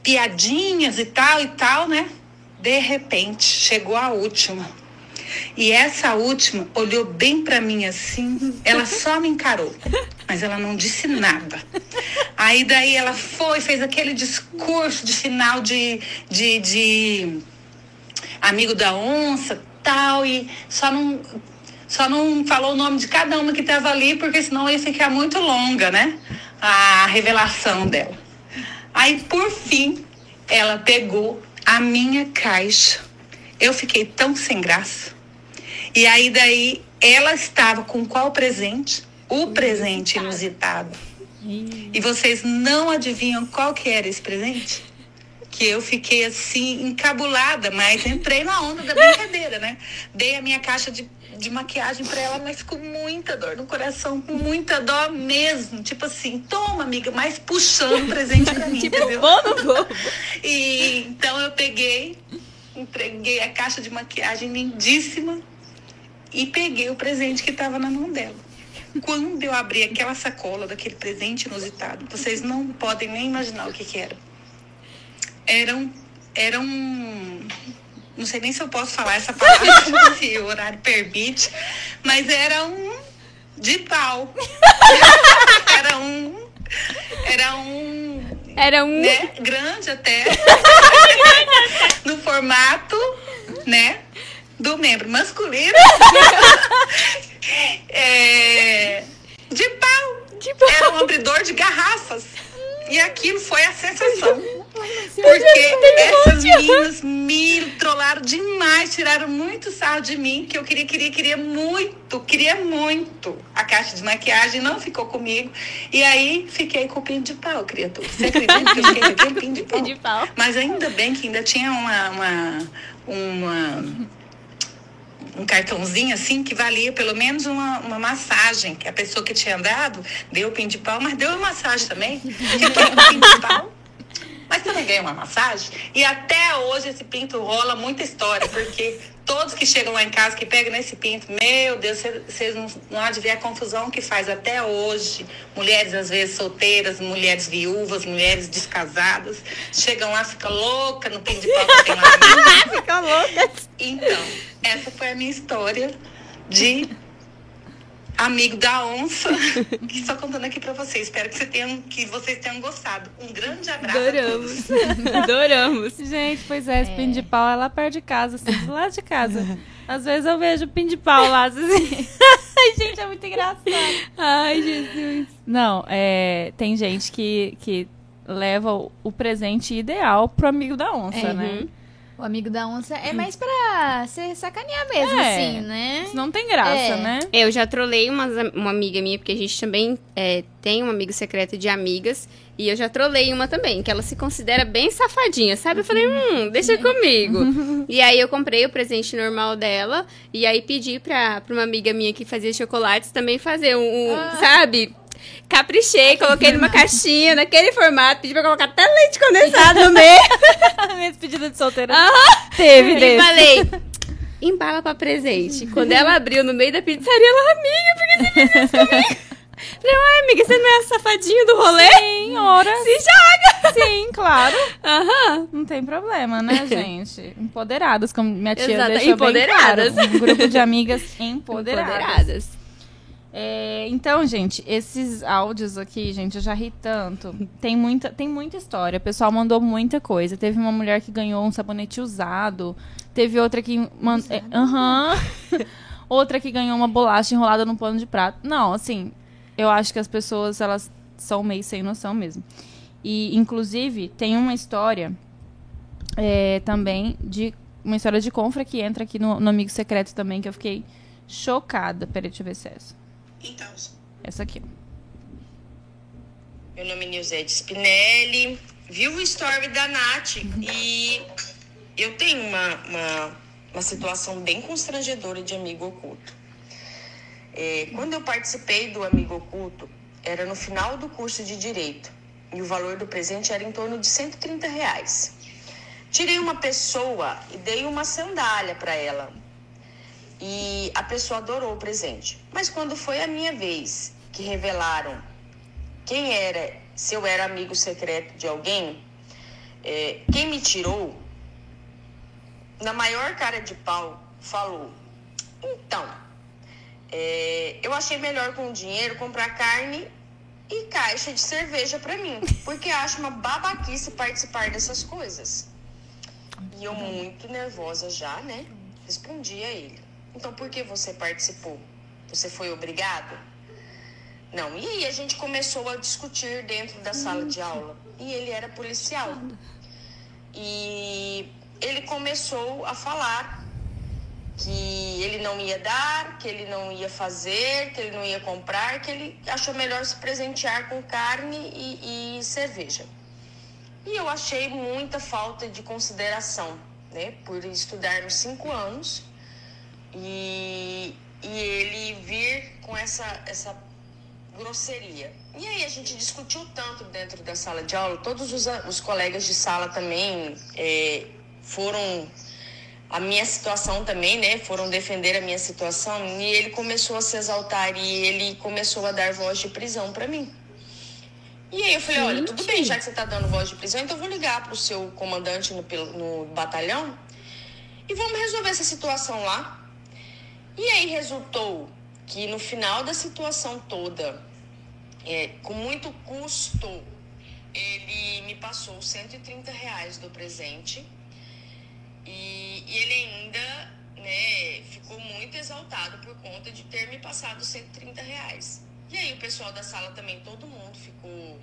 S6: piadinhas e tal e tal, né? De repente, chegou a última. E essa última olhou bem para mim assim, ela só me encarou, mas ela não disse nada. Aí daí ela foi, fez aquele discurso de final de, de, de amigo da onça, tal, e só não só não falou o nome de cada uma que estava ali, porque senão ia ficar muito longa, né? A revelação dela. Aí, por fim, ela pegou a minha caixa. Eu fiquei tão sem graça. E aí, daí, ela estava com qual presente? O presente inusitado. E vocês não adivinham qual que era esse presente? que eu fiquei assim encabulada, mas entrei na onda da brincadeira, né? Dei a minha caixa de, de maquiagem para ela, mas com muita dor no coração, com muita dó mesmo, tipo assim, toma amiga, mas puxando o presente para mim,
S1: tipo,
S6: entendeu?
S1: bobo.
S6: E então eu peguei, entreguei a caixa de maquiagem lindíssima e peguei o presente que estava na mão dela. Quando eu abri aquela sacola daquele presente inusitado, vocês não podem nem imaginar o que, que era era um, era um não sei nem se eu posso falar essa palavra, se o horário permite, mas era um de pau. era um. Era um.
S3: Era um.
S6: Né, grande até. no formato, né? Do membro masculino. é, de pau. De pau. Era um abridor de garrafas. E aquilo foi a sensação. Porque essas meninas me trollaram demais, tiraram muito sarro de mim, que eu queria, queria, queria muito, queria muito. A caixa de maquiagem não ficou comigo. E aí fiquei com o pinho de pau, criatura. Você acredita que eu fiquei com aquele pinho de pau?
S3: de pau.
S6: Mas ainda bem que ainda tinha uma, uma, uma um cartãozinho assim que valia pelo menos uma, uma massagem, que a pessoa que tinha dado deu o pin de pau, mas deu uma massagem também. Fiquei com o pin de pau. Mas também ganhei uma massagem. E até hoje esse pinto rola muita história, porque todos que chegam lá em casa, que pegam nesse pinto, meu Deus, vocês não, não há de ver a confusão que faz até hoje. Mulheres, às vezes, solteiras, mulheres viúvas, mulheres descasadas, chegam lá, ficam louca no pinto de pau que tem lá.
S1: Fica louca.
S6: Então, essa foi a minha história de amigo da onça, que estou contando aqui para vocês. Espero que, você tenham, que vocês tenham gostado. Um grande abraço.
S3: Adoramos. Adoramos.
S1: Gente, pois é, esse é. pin de pau é lá perto de casa, assim, do lado de casa. Às vezes eu vejo pin de pau lá, assim. Ai, gente, é muito engraçado.
S3: Ai, Jesus.
S1: Não, é, tem gente que, que leva o, presente ideal pro amigo da onça,
S2: É.
S1: né?
S2: O amigo da onça é mais pra ser sacanear mesmo,
S1: É.
S2: assim, né?
S1: Isso não tem graça,
S2: É.
S1: né?
S3: Eu já trolei uma, uma amiga minha, porque a gente também é, tem um amigo secreto de amigas. E eu já trolei uma também, que ela se considera bem safadinha, sabe? Eu falei, hum, deixa comigo. e aí eu comprei o presente normal dela. E aí pedi pra, pra uma amiga minha que fazia chocolates também fazer um, um, sabe? Caprichei, coloquei numa caixinha, naquele formato, pedi pra colocar até leite condensado no meio.
S1: Minha despedida de solteira
S3: Aham.
S1: teve
S3: E
S1: desse.
S3: falei, embala pra presente. Quando ela abriu no meio da pizzaria, ela, amiga, por que você fez isso comigo? Falei, uai, amiga, você não é a safadinha do rolê?
S1: Sim, ora.
S3: Se joga!
S1: Sim, claro.
S3: Aham.
S1: Não tem problema, né, gente? Empoderadas, como minha tia
S3: Exato,
S1: deixou
S3: empoderadas.
S1: claro. Um grupo de amigas empoderadas.
S3: Empoderadas.
S1: É, então, gente, esses áudios aqui, gente, eu já ri tanto. Tem muita, tem muita história. O pessoal mandou muita coisa. Teve uma mulher que ganhou um sabonete usado. Teve outra que mandou. Aham. outra que ganhou uma bolacha enrolada num pano de prato. Não, assim, eu acho que as pessoas, elas são meio sem noção mesmo. E, inclusive, tem uma história é, também de. Uma história de confra que entra aqui no, no Amigo Secreto também, que eu fiquei chocada. Peraí, deixa eu ver se é essa.
S7: Então,
S1: Essa aqui.
S7: meu nome é Nilzete Spinelli. Vi o story da Nath e eu tenho uma, uma, uma situação bem constrangedora de amigo oculto. É, quando eu participei do amigo oculto, era no final do curso de Direito e o valor do presente era em torno de 130 reais. Tirei uma pessoa e dei uma sandália para ela, e a pessoa adorou o presente. Mas quando foi a minha vez que revelaram quem era, se eu era amigo secreto de alguém, é, quem me tirou, na maior cara de pau, falou: Então, é, eu achei melhor com o dinheiro comprar carne e caixa de cerveja para mim, porque acho uma babaquice participar dessas coisas. E eu, muito nervosa já, né? Respondi a ele. Então, por que você participou? Você foi obrigado? Não. E aí a gente começou a discutir dentro da sala de aula. E ele era policial. E ele começou a falar que ele não ia dar, que ele não ia fazer, que ele não ia comprar, que ele achou melhor se presentear com carne e, e cerveja. E eu achei muita falta de consideração, né? Por estudarmos cinco anos e, e ele vir com essa, essa grosseria. E aí a gente discutiu tanto dentro da sala de aula, todos os, os colegas de sala também é, foram a minha situação também, né? Foram defender a minha situação e ele começou a se exaltar e ele começou a dar voz de prisão para mim. E aí eu falei, olha, tudo bem, já que você tá dando voz de prisão, então eu vou ligar pro seu comandante no, no batalhão e vamos resolver essa situação lá. E aí resultou que no final da situação toda, é, com muito custo, ele me passou 130 reais do presente. E, e ele ainda né, ficou muito exaltado por conta de ter me passado 130 reais. E aí o pessoal da sala também, todo mundo ficou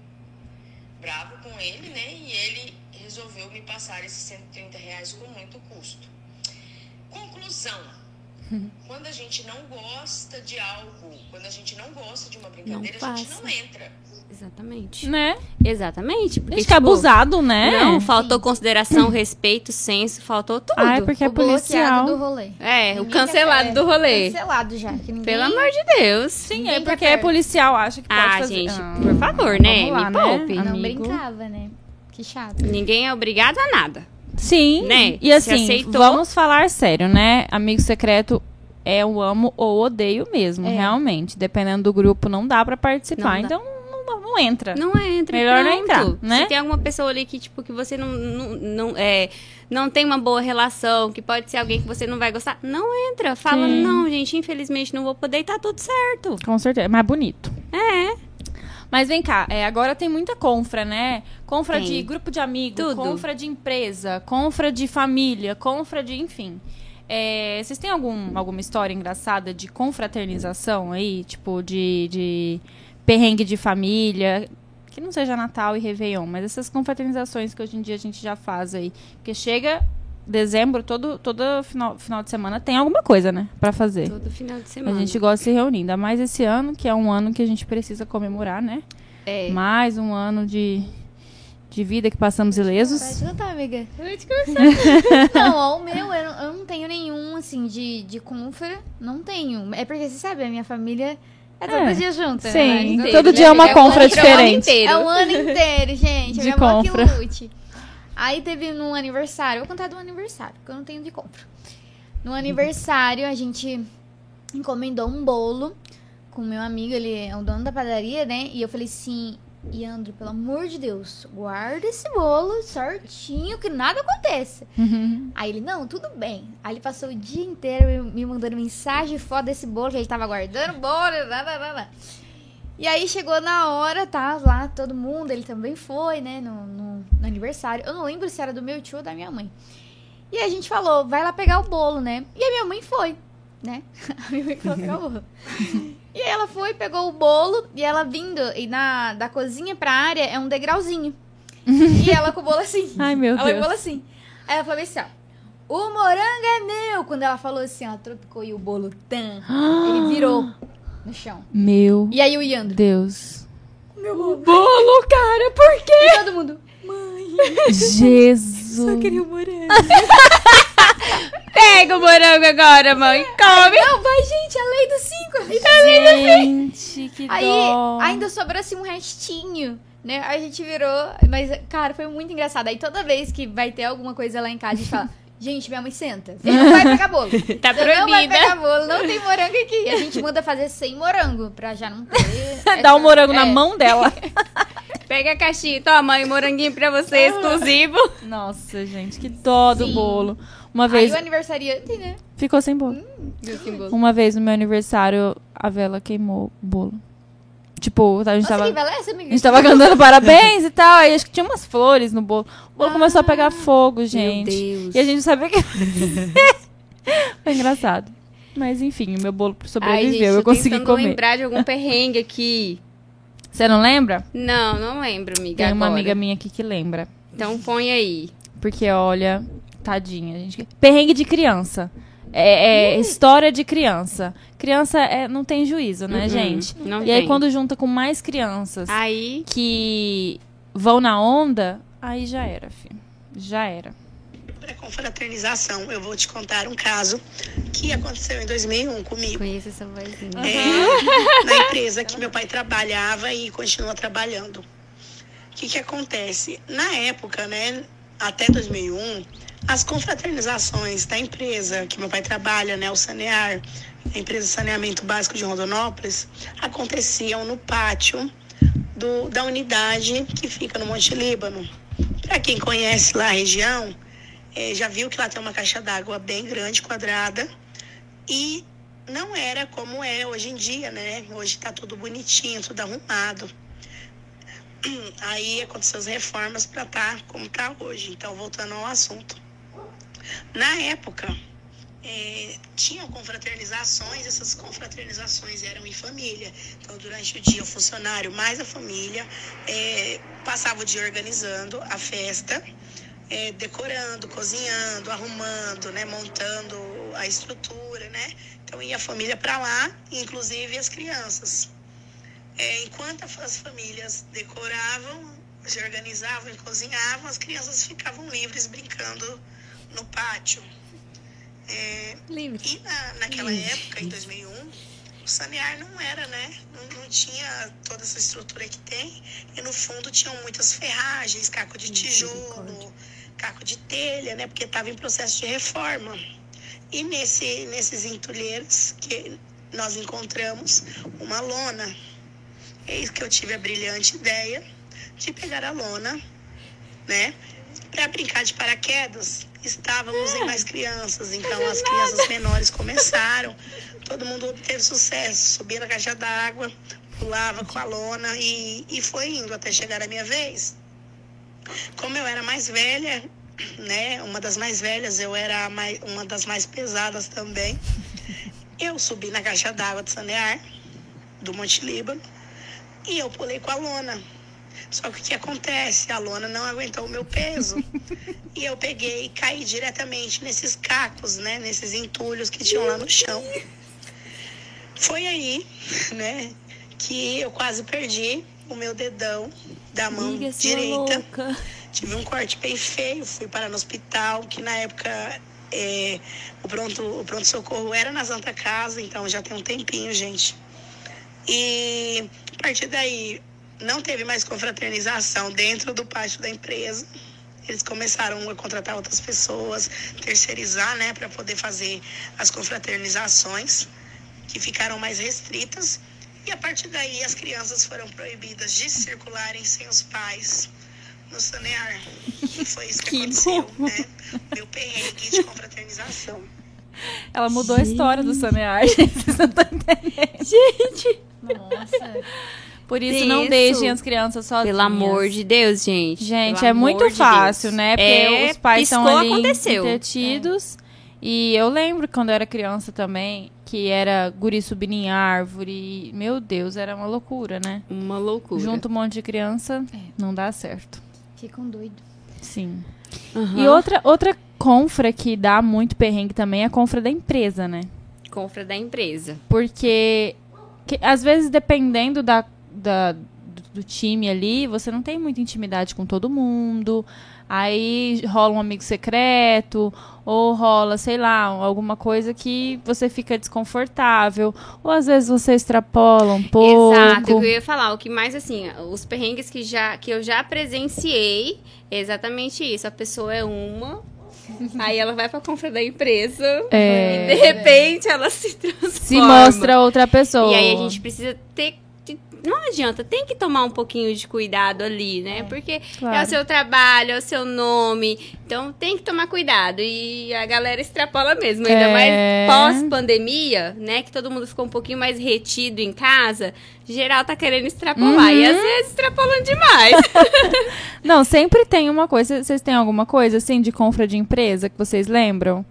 S7: bravo com ele, né? E ele resolveu me passar esses 130 reais com muito custo. Conclusão. Quando a gente não gosta de algo, quando a gente não gosta de uma brincadeira, a gente não entra.
S3: Exatamente.
S1: Né?
S3: Exatamente. Porque,
S1: Acho que é
S3: tipo,
S1: abusado, né?
S3: Não, faltou consideração, respeito, senso, faltou tudo.
S1: Ah, é porque é
S2: o bloqueado
S1: policial.
S2: do rolê.
S3: É, o
S2: Ninguém
S3: cancelado
S2: quer-
S3: do rolê.
S2: Cancelado já. Que ninguém...
S3: Pelo amor de Deus.
S1: Sim,
S2: Ninguém
S1: é porque é policial, acha que pode
S3: Ah,
S1: fazer.
S3: gente,
S1: Ah,
S3: por favor, né?
S1: lá,
S3: Me poupe.
S2: Não
S1: amigo?
S2: brincava, né? Que chato.
S3: Ninguém é obrigado a nada.
S1: Sim,
S3: Né?
S1: e assim,
S3: aceitou.
S1: vamos falar sério, né? Amigo secreto é o amo ou odeio mesmo,
S2: É.
S1: realmente. Dependendo do grupo, não dá pra participar.
S3: Não dá.
S1: então, não, não entra.
S3: Não entra.
S1: Melhor não entrar, né?
S3: Se tem alguma pessoa ali que, tipo, que você não, não, não, é, não tem uma boa relação, que pode ser alguém que você não vai gostar, não entra. Fala,
S1: Sim.
S3: não, gente, infelizmente não vou poder e tá tudo certo.
S1: Com certeza, é mais bonito.
S3: É.
S1: Mas vem cá, é, agora tem muita confra, né? Confra
S3: Tem.
S1: de grupo de amigos, confra de empresa, confra de família, confra de, enfim. É, vocês têm algum, alguma história engraçada de confraternização aí? Tipo, de, de perrengue de família? que não seja Natal e Réveillon, mas essas confraternizações que hoje em dia a gente já faz aí. Porque chega dezembro, todo, todo final, final de semana tem alguma coisa, né? Pra fazer.
S3: Todo final de
S1: A
S3: semana.
S1: gente gosta de se reunir, ainda mais esse ano, que é um ano que a gente precisa comemorar, né?
S3: É.
S1: Mais um ano de, de vida que passamos ilesos.
S2: Pode contar, amiga. não, ó, o meu, eu não, eu não tenho nenhum, assim, de, de confra. Não tenho. É porque, você sabe, a minha família é todo
S1: É,
S2: dia junto.
S1: sim.
S2: né?
S1: Todo dia é uma
S3: É
S1: confra
S3: o ano
S1: diferente.
S3: inteiro.
S2: É o ano inteiro, gente.
S1: De
S2: a minha avó que
S1: compra.
S2: lute. Aí teve num aniversário, vou contar do aniversário, porque eu não tenho de compra. No aniversário, a gente encomendou um bolo com meu amigo, ele é o dono da padaria, né? E eu falei assim, Iandro, pelo amor de Deus, guarda esse bolo certinho, que nada aconteça.
S1: Uhum.
S2: Aí ele, não, tudo bem. Aí ele passou o dia inteiro me mandando mensagem foda desse bolo que ele tava guardando o bolo, lá, lá, lá, lá. E aí chegou na hora, tá lá todo mundo, ele também foi, né, no, no- no aniversário. Eu não lembro se era do meu tio ou da minha mãe. E a gente falou, vai lá pegar o bolo, né? E a minha mãe foi, né? A minha mãe pegar o bolo. E aí ela foi, pegou o bolo, e ela vindo, e na, da cozinha pra área é um degrauzinho. e ela com o bolo assim.
S1: Ai, meu
S2: ela com o
S1: Deus.
S2: bolo assim. Aí ela falou assim, ó. O morango é meu! Quando ela falou assim, ela tropicou e o bolo tan. Ele virou no chão.
S1: Meu
S2: E aí o Iandro.
S1: Deus.
S2: Meu bolo.
S1: Bolo, cara, por quê?
S2: E todo mundo.
S1: Jesus.
S2: o morango.
S3: Pega o morango agora, mãe. Come.
S2: Não, vai, gente, a lei dos cinco.
S1: Gente, que
S2: Aí
S1: dó.
S2: ainda sobrou assim um restinho. Né? A gente virou. Mas, cara, foi muito engraçado. Aí toda vez que vai ter alguma coisa lá em casa, a gente fala. Gente, minha mãe senta. Você não vai pegar bolo.
S3: Tá
S2: Você Não vai
S3: proibida.
S2: pegar bolo, não tem morango aqui. A gente manda fazer sem morango, pra já não ter.
S1: Dá o morango na
S2: É.
S1: mão dela.
S3: Pega a caixinha. Toma, mãe, moranguinho pra você, exclusivo.
S1: Nossa, gente, que dó do
S2: Sim.
S1: bolo. Uma
S2: Aí
S1: vez
S2: o aniversariante, né?
S1: ficou sem bolo. Uma vez no meu aniversário, a vela queimou o bolo. Tipo, a gente
S2: Nossa,
S1: tava.
S2: que vela é essa,
S1: A gente tava cantando parabéns e tal, aí acho que tinha umas flores no bolo. O bolo começou a pegar fogo, gente.
S3: Deus.
S1: E a gente não sabia que. Foi engraçado. Mas enfim, o meu bolo
S3: Ai,
S1: sobreviveu,
S3: gente,
S1: eu
S3: tô
S1: consegui comer.
S3: lembrar de algum perrengue aqui.
S1: Você não lembra?
S3: Não, não lembro, amiga.
S1: Tem uma
S3: agora.
S1: amiga minha aqui que lembra.
S3: Então põe aí.
S1: Porque, olha, tadinha, gente. Perrengue de criança. É, é história de criança. Criança é, não tem juízo, né,
S3: Uhum,
S1: gente?
S3: não
S1: e aí,
S3: tem.
S1: quando junta com mais crianças
S3: Aí,
S1: que vão na onda, aí já era, filho. Já era.
S8: A confraternização, eu vou te contar um caso que aconteceu em 2001 comigo.
S3: conheço essa vozinha.
S8: É, na empresa que meu pai trabalhava e continua trabalhando. O que, que acontece? Na época, né, até 2001, as confraternizações da empresa que meu pai trabalha, né, o Sanear, a empresa de saneamento básico de Rondonópolis, aconteciam no pátio do, da unidade que fica no Monte Líbano. Para quem conhece lá a região, eh, já viu que lá tem uma caixa d'água bem grande, quadrada, e não era como é hoje em dia, né? Hoje tá tudo bonitinho, tudo arrumado. Aí aconteceu as reformas para tá como tá hoje. Então, voltando ao assunto. Na época, eh, tinham confraternizações, essas confraternizações eram em família. Então, durante o dia, o funcionário mais a família eh, passava o dia organizando a festa, eh, decorando, cozinhando, arrumando, né, montando a estrutura, né? Então, ia a família para lá, inclusive as crianças. É, enquanto as famílias decoravam, se organizavam e cozinhavam, as crianças ficavam livres brincando no pátio. É,
S2: Livre.
S8: e na, naquela época, em 2001, o sanear não era, né? Não, não tinha toda essa estrutura que tem. E no fundo tinham muitas ferragens, caco de tijolo, caco de telha, né? Porque estava em processo de reforma. E nesse, nesses entulheiros que nós encontramos uma lona. Eis que eu tive a brilhante ideia de pegar a lona, né? Para brincar de paraquedas, estávamos em mais crianças, então as crianças menores começaram, todo mundo obteve sucesso, subia na caixa d'água, pulava com a lona e, e foi indo até chegar a minha vez. Como eu era mais velha, né? Uma das mais velhas, eu era mais, uma das mais pesadas também. Eu subi na caixa d'água de Sanear, do Monte Líbano, e eu pulei com a lona. Só que o que acontece? A lona não aguentou o meu peso. e eu peguei e caí diretamente nesses cacos, né? Nesses entulhos que tinham lá no chão. Foi aí, né? Que eu quase perdi o meu dedão da mão
S3: sua
S8: direita.
S3: louca.
S8: Tive um corte bem feio, fui parar no hospital, que na época é, o pronto o pronto socorro era na Santa Casa, então já tem um tempinho, gente. E a partir daí não teve mais confraternização dentro do pátio da empresa. Eles começaram a contratar outras pessoas, terceirizar, né, para poder fazer as confraternizações, que ficaram mais restritas. E a partir daí as crianças foram proibidas de circularem sem os pais no sanear. E foi isso que,
S1: Que
S8: aconteceu,
S1: bom.
S8: né? Meu perrengue de confraternização.
S1: Ela mudou a história do Sanear, gente. Vocês não estão entendendo.
S2: Nossa.
S1: Por isso, não deixem as crianças sozinhas.
S3: Pelo amor de Deus, gente.
S1: Gente,
S3: Pelo
S1: é muito
S3: de
S1: fácil,
S3: Deus.
S1: né? Porque
S3: É,
S1: os pais estão ali
S3: aconteceu.
S1: entretidos. E eu lembro quando eu era criança também, que era guri subindo em árvore. Meu Deus, era uma loucura, né?
S3: Uma loucura.
S1: Junto um monte de criança,
S2: É.
S1: não dá certo.
S2: Ficam doidos.
S1: Sim.
S3: Aham.
S1: E outra, outra confra que dá muito perrengue também é a confra da empresa, né?
S3: Compra da empresa.
S1: Porque que- às vezes, dependendo da, da- do, do time ali, você não tem muita intimidade com todo mundo. Aí rola um amigo secreto, ou rola, sei lá, alguma coisa que você fica desconfortável. Ou às vezes você extrapola um pouco.
S3: Exato, eu ia falar, o que mais assim, os perrengues que, já, que eu já presenciei, é exatamente isso. A pessoa é uma, aí ela vai pra compra da empresa,
S1: É.
S3: e de repente ela se transforma.
S1: Se mostra outra pessoa.
S3: E aí a gente precisa ter. Não adianta, tem que tomar um pouquinho de cuidado ali, né? Porque é
S1: Claro.
S3: o seu trabalho, é o seu nome. Então tem que tomar cuidado. E a galera extrapola mesmo. Ainda
S1: É.
S3: mais pós-pandemia, né? Que todo mundo ficou um pouquinho mais retido em casa. Geral tá querendo extrapolar. E
S1: Uhum.
S3: às vezes extrapolam demais.
S1: Não, sempre tem uma coisa. Vocês têm alguma coisa assim de confra de empresa que vocês lembram?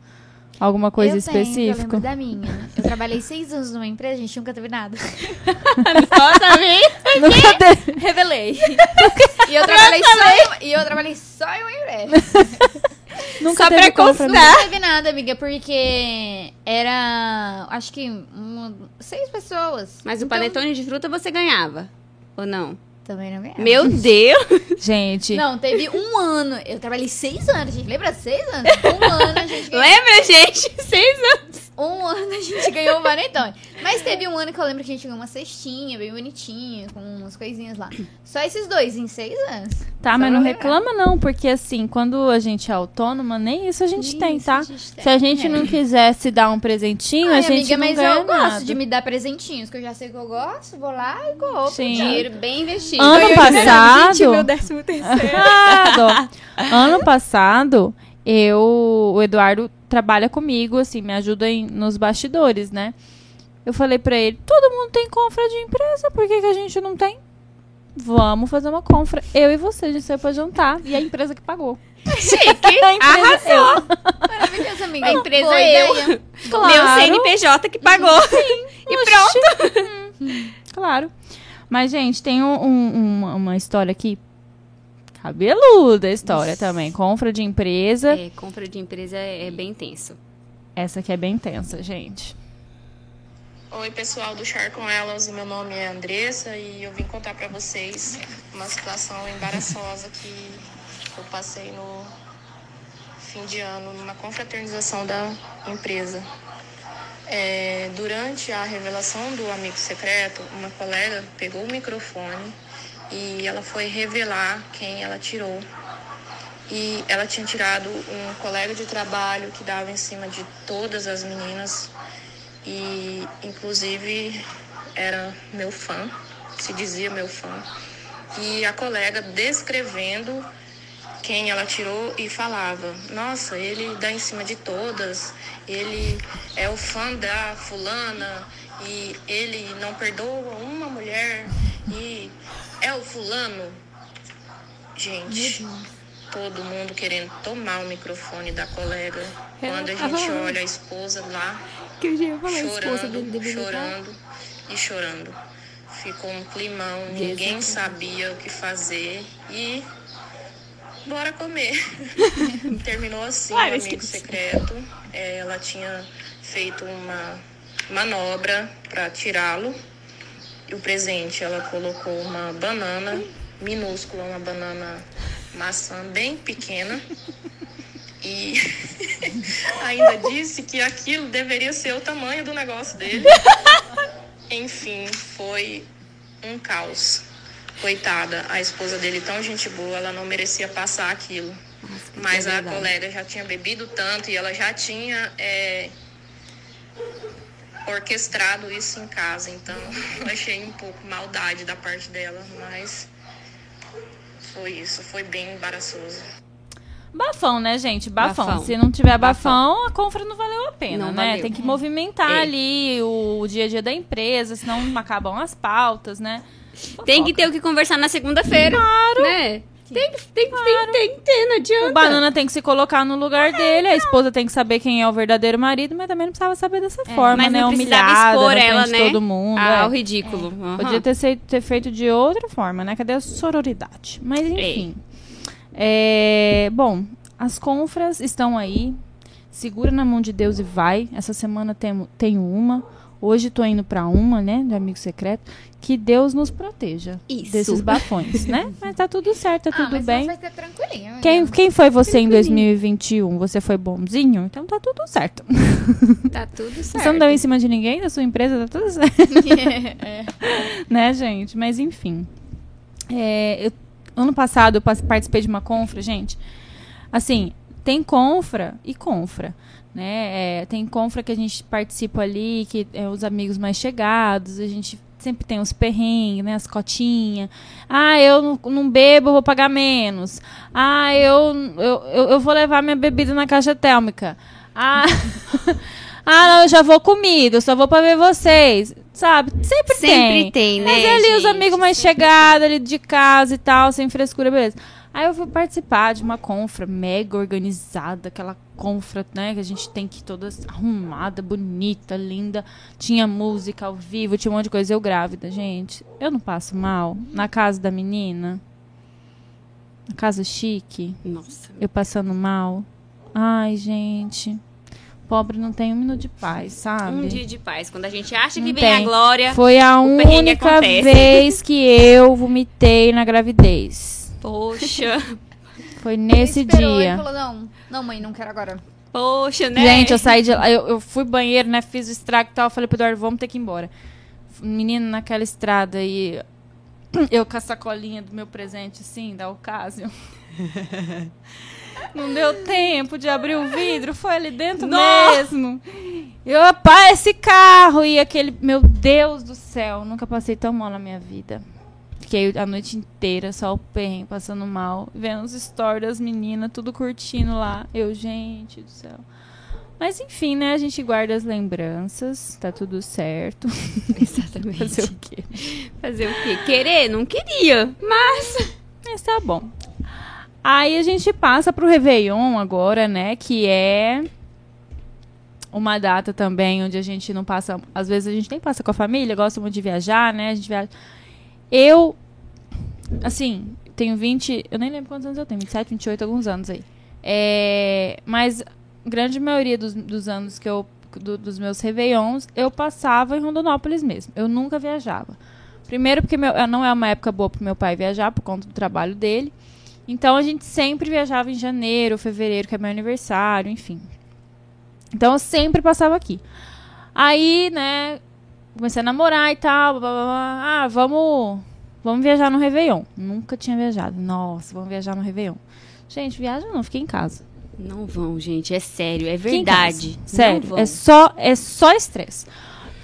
S1: Alguma coisa
S2: eu Tenho, eu
S1: específica?
S2: lembro da minha. Eu trabalhei seis anos numa empresa, a gente nunca teve nada.
S3: Nossa, vem.
S1: Nunca teve.
S2: Revelei. e, eu trabalhei só em, e eu trabalhei só em uma empresa.
S1: Nunca
S3: Só
S1: teve
S3: pra constar.
S2: Não teve nada, amiga, porque era. Acho que uma- seis pessoas.
S3: Mas o
S2: Então,
S3: panetone de fruta você ganhava. Ou não?
S2: Também não ganhava.
S3: Meu Deus!
S1: Gente,
S2: Não, teve um ano. Eu trabalhei seis anos, gente. Lembra? Seis anos? Um ano a gente ganhou.
S3: Lembra, gente? Seis anos.
S2: Um ano a gente ganhou o panetone. Mas teve um ano que eu lembro que a gente ganhou uma cestinha bem bonitinha, com umas coisinhas lá. Só esses dois em seis anos.
S1: tá,
S2: Só
S1: mas não reclama não, porque assim, quando a gente é autônoma, nem isso a gente tem,
S2: Isso,
S1: tá?
S2: a gente tem.
S1: Se a gente
S2: É.
S1: não quiser se dar um presentinho, a
S2: Ai,
S1: gente
S2: amiga,
S1: não
S2: mas
S1: ganha
S2: eu
S1: nada.
S2: gosto de me dar presentinhos, que eu já sei que eu gosto, vou lá e compro.
S1: Sim.
S3: Dinheiro bem investido.
S1: Ano passado-
S3: Gente, meu décimo terceiro.
S1: Ah, ano passado, eu, o Eduardo trabalha comigo, assim, me ajuda em- nos bastidores, né? Eu falei pra ele, todo mundo tem confra de empresa, por que, que a gente não tem? Vamos fazer uma confra. Eu e você, a gente saiu pra jantar. E a empresa que pagou.
S3: Chique.
S1: A empresa
S3: Arrasou.
S2: Maravilhoso, amiga.
S3: A empresa
S2: Boa
S3: é eu.
S2: ideia.
S3: Meu CNPJ que pagou. E pronto.
S1: Claro. Mas, gente, tem um- um- uma, uma história aqui. Cabeluda a história também. Confra de empresa.
S3: É, compra de empresa é, é bem tenso.
S1: Essa aqui é bem tensa, gente.
S9: Oi, pessoal do Char com Elas. Meu nome é Andressa e eu vim contar pra vocês uma situação embaraçosa que eu passei no fim de ano, numa confraternização da empresa. É, durante a revelação do amigo secreto, uma colega pegou o microfone e ela foi revelar quem ela tirou. E ela tinha tirado um colega de trabalho que dava em cima de todas as meninas e inclusive era meu fã, se dizia meu fã. E a colega descrevendo quem ela tirou e falava: Nossa, ele dá em cima de todas, ele é o fã da fulana e ele não perdoa uma mulher e é o fulano. Gente, todo mundo querendo tomar o microfone da colega. Quando a gente olha a esposa lá chorando, chorando e chorando.
S7: ficou um climão, ninguém sabia o que fazer e bora comer. Terminou assim, o amigo secreto. É, ela tinha feito uma manobra para tirá-lo. O presente, ela colocou uma banana minúscula, uma banana maçã bem pequena. E ainda disse que aquilo deveria ser o tamanho do negócio dele. Enfim, foi um caos. Coitada, a esposa dele tão gente boa, ela não merecia passar aquilo. Mas a colega já tinha bebido tanto e ela já tinha é, orquestrado isso em casa. Então eu achei um pouco maldade da parte dela, mas foi isso, foi bem embaraçoso.
S1: Bafão, né, gente? Bafão.
S3: Bafão.
S1: Se não tiver bafão, a compra não valeu a pena,
S3: Não
S1: né?
S3: valeu.
S1: Tem que movimentar
S3: É.
S1: ali o, dia a dia da empresa, senão acabam as pautas, né?
S3: Tem que ter o que conversar na segunda-feira. Claro. Né? Tem, que- tem, que- tem, tem ter, não adianta.
S1: O banana tem que se colocar no lugar dele, a esposa tem que saber quem é o verdadeiro marido, mas também não precisava saber dessa forma,
S3: Mas
S1: né?
S3: não
S1: Humilhada
S3: expor ela, né?
S1: todo mundo.
S3: Ah,
S1: é.
S3: o ridículo. Aham.
S1: Podia ter, sei- ter feito de outra forma, né? Cadê a sororidade? Mas enfim. É, bom, as confras estão aí. Segura na mão de Deus e vai. Essa semana temo- tenho uma. Hoje tô indo pra uma, né? De amigo secreto. Que Deus nos proteja
S3: Isso.
S1: desses bafões, né? Mas tá tudo certo, tá
S2: Ah,
S1: tudo
S2: mas
S1: bem.
S2: vai ser tranquilinho.
S1: Quem,
S2: né?
S1: quem foi você em 2021? Você foi bonzinho? Então tá tudo certo.
S3: Tá tudo certo.
S1: Você não deu em cima de ninguém da sua empresa, tá tudo certo.
S2: É.
S1: né, gente? Mas enfim. É, eu- ano passado eu participei de uma confra, gente. Assim, tem confra e confra. Né? É, tem confra que a gente participa ali, que é os amigos mais chegados, a gente sempre tem os perrengues, né? As cotinhas. Ah, eu não, não bebo, eu vou pagar menos. Ah, eu, eu, eu, eu vou levar minha bebida na caixa térmica. Ah, ah não, eu já vou comido, eu só vou pra ver vocês. Sabe? Sempre,
S3: Sempre tem, né,
S1: Mas ali os
S3: gente?
S1: amigos mais chegados, ali de casa e tal, sem frescura, beleza. Aí eu fui participar de uma confra mega organizada, aquela confra, né, que a gente tem que ir toda arrumada, bonita, linda. Tinha música ao vivo, tinha um monte de coisa. Eu grávida, gente. Eu não passo mal na casa da menina. Na casa chique,
S3: Nossa.
S1: eu passando mal. Ai, gente. Pobre não tem um minuto de paz, sabe?
S3: Um dia de paz. Quando a gente acha que
S1: Não
S3: vem a
S1: tem.
S3: glória.
S1: Foi a única vez que eu vomitei na gravidez.
S3: Poxa.
S1: Foi nesse
S2: Esperou e
S1: dia.
S2: falou, não, não, mãe, não quero agora.
S3: Poxa, né?
S1: Gente, eu saí de lá, eu, eu fui banheiro, né? Fiz o estrago e tal. Falei pro Eduardo, vamos ter que ir embora. Menino naquela estrada e eu com a sacolinha do meu presente, assim, da ocasião. Não deu tempo de abrir o vidro, foi ali dentro
S3: Nossa!
S1: mesmo. Eu, rapaz, esse carro e aquele. Meu Deus do céu, nunca passei tão mal na minha vida. Fiquei a noite inteira só o perrengue, passando mal, vendo os stories das meninas, tudo curtindo lá. Eu, gente do céu. Mas enfim, né? A gente guarda as lembranças, tá tudo certo.
S3: Exatamente.
S1: Fazer o quê?
S3: Fazer o quê? Querer? Não queria. Mas.
S1: Mas tá bom. Aí a gente passa pro Réveillon agora, né? Que é uma data também onde a gente não passa. Às vezes a gente nem passa com a família, gosta muito de viajar, né? A gente viaja. Eu, assim, tenho 20. Eu nem lembro quantos anos eu tenho, 27, 28, alguns anos aí. É, mas grande maioria dos, dos anos que eu. do- dos meus Réveillons, eu passava em Rondonópolis mesmo. Eu nunca viajava. Primeiro porque meu, não é uma época boa pro meu pai viajar, por conta do trabalho dele. Então a gente sempre viajava em janeiro, fevereiro, que é meu aniversário, enfim. Então eu sempre passava aqui. Aí, né, comecei a namorar e tal, blá, blá, blá. ah, vamos, vamos viajar no Réveillon. Nunca tinha viajado. Nossa, vamos viajar no Réveillon. Gente, viaja não, fiquei em casa.
S3: Não vão, gente. É sério. É verdade.
S1: Sério, é só é só estresse.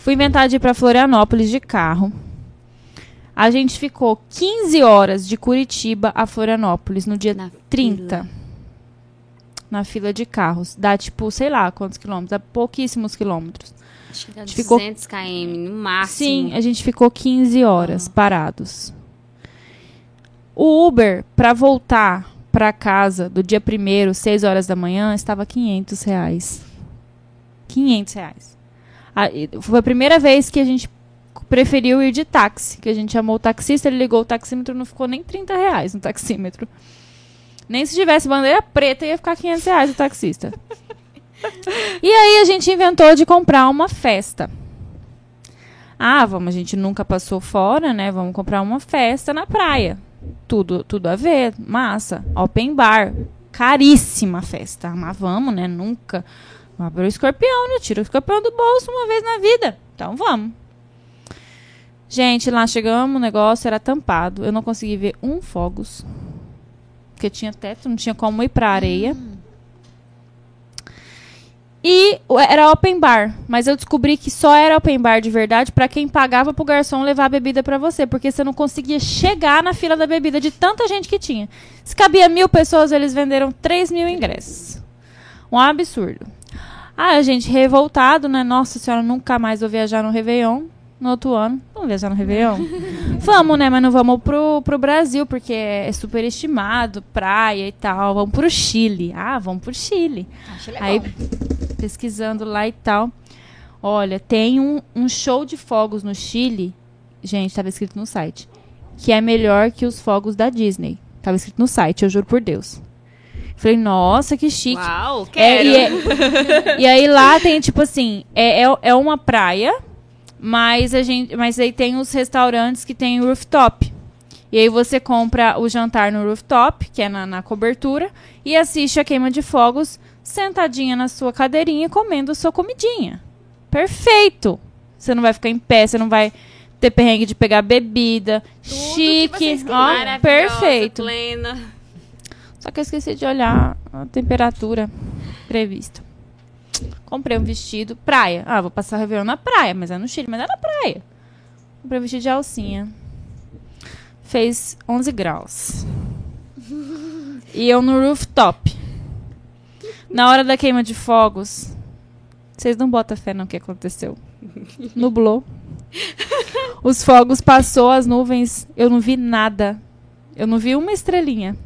S1: Fui inventar de ir pra Florianópolis de carro. A gente ficou 15 horas de Curitiba a Florianópolis no dia
S3: Na
S1: 30.
S3: fila.
S1: Na fila de carros. Dá, tipo, sei lá quantos quilômetros. Dá pouquíssimos quilômetros.
S3: Dá
S1: A gente ficou-
S3: 200 km no máximo.
S1: Sim, a gente ficou 15 horas parados. O Uber, pra voltar pra casa do dia primeiro, 6 horas da manhã, estava 500 reais. 500 reais. E Foi a primeira vez que a gente preferiu ir de táxi, que a gente chamou o taxista, ele ligou o taxímetro, não ficou nem 30 reais no taxímetro. Nem se tivesse bandeira preta ia ficar 500 reais o taxista. E aí a gente inventou de comprar uma festa. Ah, vamos, a gente nunca passou fora, né? Vamos comprar uma festa na praia. Tudo, tudo a ver, massa. Open bar, caríssima festa. Mas vamos, né? Nunca. Abre o escorpião, né? Tira o escorpião do bolso uma vez na vida. Então vamos. Gente, lá chegamos, o negócio era tampado. Eu não consegui ver um fogos. Porque tinha teto, não tinha como ir pra areia. E era open bar, mas eu descobri que só era open bar de verdade pra quem pagava pro garçom levar a bebida pra você, porque você não conseguia chegar na fila da bebida de tanta gente que tinha. Se cabia mil pessoas, eles venderam 3 mil ingressos. Um absurdo. Ah, gente revoltado, né? Nossa senhora, nunca mais vou viajar no Réveillon. No outro ano. Vamos viajar no Réveillon? vamos, né? Mas não vamos pro, pro Brasil, porque é super estimado, praia e tal. Vamos pro Chile. Ah, vamos pro Chile.
S2: Acho legal.
S1: Aí, pesquisando lá e tal. Olha, tem um, um show de fogos no Chile. Gente, estava escrito no site. Que é melhor que os fogos da Disney. Tava escrito no site, eu juro por Deus. Falei, nossa, que chique.
S3: Uau,
S1: É,
S3: quero.
S1: e, é- e aí lá tem, tipo assim, é, é, é uma praia, mas a gente. Mas aí tem os restaurantes que tem rooftop. E aí você compra o jantar no rooftop, que é na, na cobertura, e assiste a queima de fogos sentadinha na sua cadeirinha comendo a sua comidinha. Perfeito! Você não vai ficar em pé, você não vai ter perrengue de pegar bebida.
S2: que
S1: chique, ó, perfeito.
S3: Plena.
S1: Só que eu esqueci de olhar a temperatura prevista. Comprei um vestido, praia. Ah, vou passar o Réveillon na praia, mas é no Chile, mas é na praia. Comprei um vestido de alcinha. Fez 11 graus. E eu no rooftop. Na hora da queima de fogos, vocês não botam fé no que aconteceu. Nublou. Os fogos passou, as nuvens, eu não vi nada. Eu não vi uma estrelinha.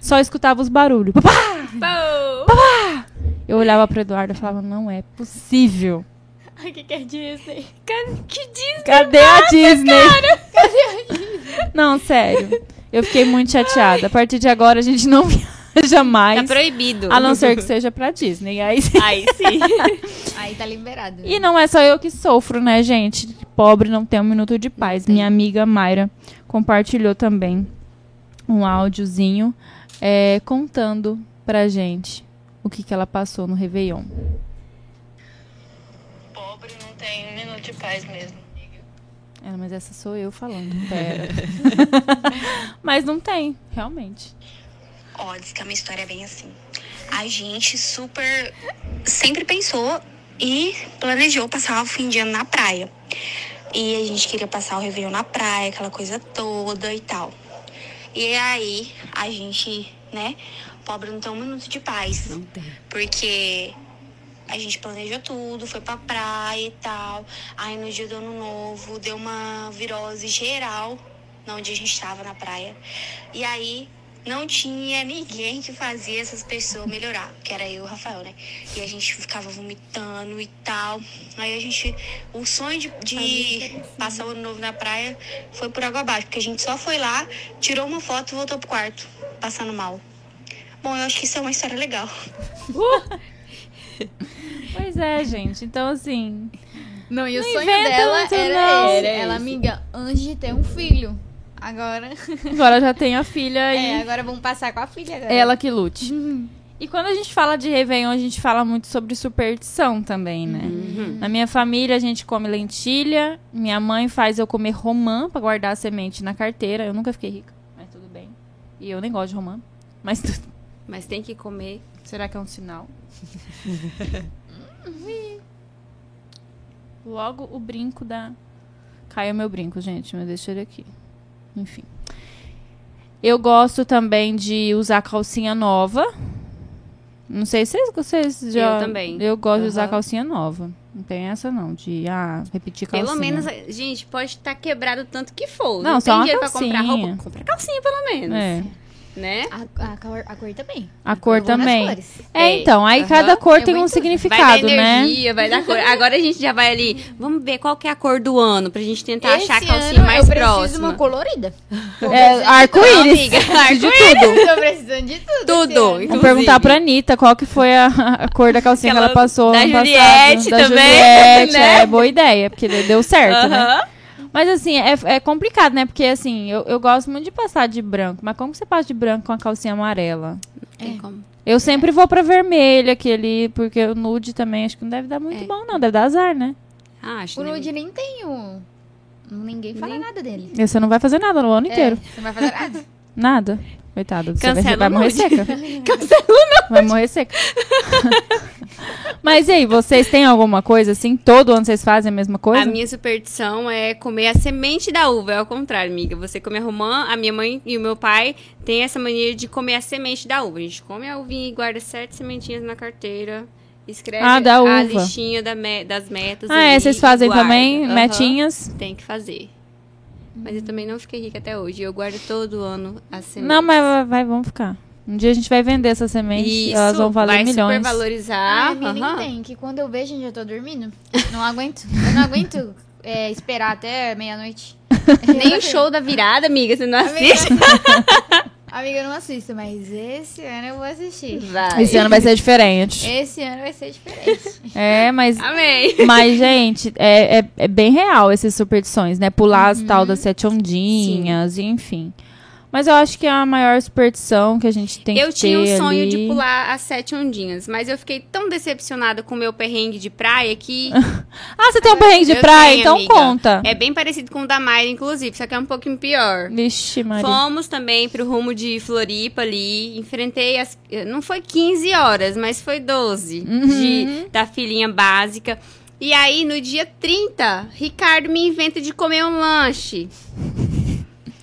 S1: Só escutava os barulhos. Papá!
S3: Pô!
S1: Eu olhava pro Eduardo e falava, não é possível.
S2: Ai, que que é Disney?
S3: Que Disney.
S1: Cadê a Disney? Não, sério. Eu fiquei muito chateada. A partir de agora a gente não viaja
S3: Tá
S1: mais.
S3: proibido.
S1: A não ser que seja pra Disney. Aí sim.
S3: Aí sim.
S2: Aí tá liberado.
S1: E não é só eu que sofro, né, gente? Pobre não tem um minuto de paz. Minha amiga Mayra compartilhou também um áudiozinho é, contando pra gente o que, que ela passou no Réveillon.
S6: Pobre não tem um minuto de paz mesmo.
S1: É, mas essa sou eu falando. Pera. mas não tem, realmente.
S5: Ó, diz que a minha história é bem assim. A gente super sempre pensou e planejou passar o fim de ano na praia. E a gente queria passar o Réveillon na praia, aquela coisa toda e tal. E aí, a gente, né, pobre não tem um minuto de paz.
S3: Não tem.
S5: Porque a gente planejou tudo, foi pra praia e tal. Aí no dia do ano novo deu uma virose geral onde a gente estava na praia. E aí não tinha ninguém que fazia essas pessoas melhorar, que era eu e o Rafael, né? E a gente ficava vomitando e tal. Aí a gente. O sonho de, de passar o ano novo na praia foi por água abaixo, porque a gente só foi lá, tirou uma foto e voltou pro quarto, passando mal. Bom, eu acho que isso é uma história legal.
S1: Pois é, gente. Então, assim.
S2: Não, e o
S1: Não
S2: sonho dela era
S1: não.
S2: esse.
S3: Era
S2: Ela, amiga, antes de ter um filho. Agora.
S1: Agora já tem a filha aí.
S2: É, agora vamos passar com a filha agora.
S1: Ela que lute. E quando a gente fala de Réveillon, a gente fala muito sobre superstição também, né? Na minha família, a gente come lentilha. Minha mãe faz eu comer romã pra guardar a semente na carteira. Eu nunca fiquei rica, mas tudo bem. E eu nem gosto de romã. Mas tudo.
S3: Mas tem que comer.
S1: Será que é um sinal? Logo o brinco da. Caiu meu brinco, gente, mas deixa ele aqui. Enfim. Eu gosto também de usar calcinha nova. Não sei se vocês, já.
S3: Eu também.
S1: Eu gosto de usar calcinha nova. Não tem essa não, de ah, repetir calcinha.
S3: Pelo menos, gente, pode estar quebrado tanto que for.
S1: Não,
S3: Não,
S1: só
S3: tem
S1: uma
S3: dinheiro pra comprar
S1: calcinha.
S3: roupa. Compra calcinha, pelo menos.
S1: É.
S3: né?
S2: A, a cor, a cor também.
S1: A cor
S2: Eu vou
S1: também.
S2: cores.
S1: É,
S3: É.
S1: então, aí cada cor
S2: Eu
S1: tem
S2: vou
S1: um
S2: tudo.
S3: Vai
S1: significado,
S3: dar
S1: né?
S3: energia, vai dar cor. Agora a gente já vai ali. Vamos ver qual que é a cor do ano, pra gente tentar achar a
S2: Esse
S3: calcinha
S2: ano
S3: mais
S2: eu preciso
S3: próxima.
S2: uma colorida.
S1: É, arco-íris.
S3: amiga,
S1: de tudo.
S2: Tô precisando de tudo.
S3: Tudo.
S2: esse
S3: Inclusive.
S1: perguntar pra Anitta qual que foi a, a cor da calcinha que
S3: Aquela
S1: ela passou
S3: da
S1: ano
S3: Juliette
S1: passado. Da
S3: também,
S1: Juliette,
S3: né?
S1: é boa ideia, porque deu certo, né? Mas assim, é, é complicado, né? Porque assim, eu, eu gosto muito de passar de branco, mas como que você passa de branco com a calcinha amarela?
S3: Tem como.
S1: Eu sempre vou pra vermelho, aquele, porque o nude também acho que não deve dar muito
S3: É.
S1: bom, não. Deve dar azar, né?
S3: Ah, acho
S2: O nude nem tem o... Ninguém fala
S3: Nem-
S2: nada dele.
S1: E você não vai fazer nada no ano inteiro.
S2: É, você não vai fazer nada.
S1: Nada. Coitado, você vai,
S3: Cancela
S1: vai morrer
S3: nude.
S1: seca.
S3: Cancela o
S1: Vai morrer seca. Mas e aí, vocês têm alguma coisa assim? Todo ano vocês fazem a mesma coisa?
S3: A minha superstição é comer a semente da uva. É ao contrário, amiga. Você come a romã, a minha mãe e o meu pai têm essa mania de comer a semente da uva. A gente come a uvinha e guarda sete sementinhas na carteira. Escreve
S1: Ah, da
S3: a
S1: uva.
S3: listinha da me- das metas.
S1: Ah, é, vocês fazem
S3: guarda.
S1: também
S3: Aham.
S1: metinhas?
S3: Tem que fazer. Mas eu também não fiquei rica até hoje. Eu guardo todo ano as sementes.
S1: Não, mas vai, vai, vamos ficar. Um dia a gente vai vender essas sementes,
S3: Isso,
S1: elas vão valer
S3: vai
S1: milhões.
S3: super valorizar.
S2: Ah, a minha nem tem, que quando eu vejo, gente, eu tô dormindo. Não aguento. Eu não aguento é, esperar até meia-noite.
S3: Nem o show da virada, amiga, você não assiste?
S2: Amiga, eu não assisto, mas esse ano eu vou assistir.
S3: Vai.
S1: Esse ano vai ser diferente.
S2: Esse ano vai ser diferente.
S1: É, mas
S3: Amém.
S1: Mas, gente, é, é, é bem real essas superstições, né? Pular as
S3: Uhum.
S1: tal das sete ondinhas, enfim. Mas eu acho que é a maior superstição que a gente tem
S3: Eu
S1: que
S3: tinha
S1: ter
S3: um sonho
S1: ali.
S3: de pular as sete ondinhas, mas eu fiquei tão decepcionada com o meu perrengue de praia que.
S1: Ah, você tem um perrengue de
S3: Eu
S1: praia?
S3: tenho,
S1: então
S3: amiga.
S1: conta.
S3: É bem parecido com o da Mayra, inclusive, só que é um pouquinho pior.
S1: Vixe, Maria.
S3: Fomos também pro rumo de Floripa ali. Enfrentei as. Não foi 15 horas, mas foi 12
S1: Uhum.
S3: de, da filhinha básica. E aí, no dia 30, Ricardo me inventa de comer um lanche.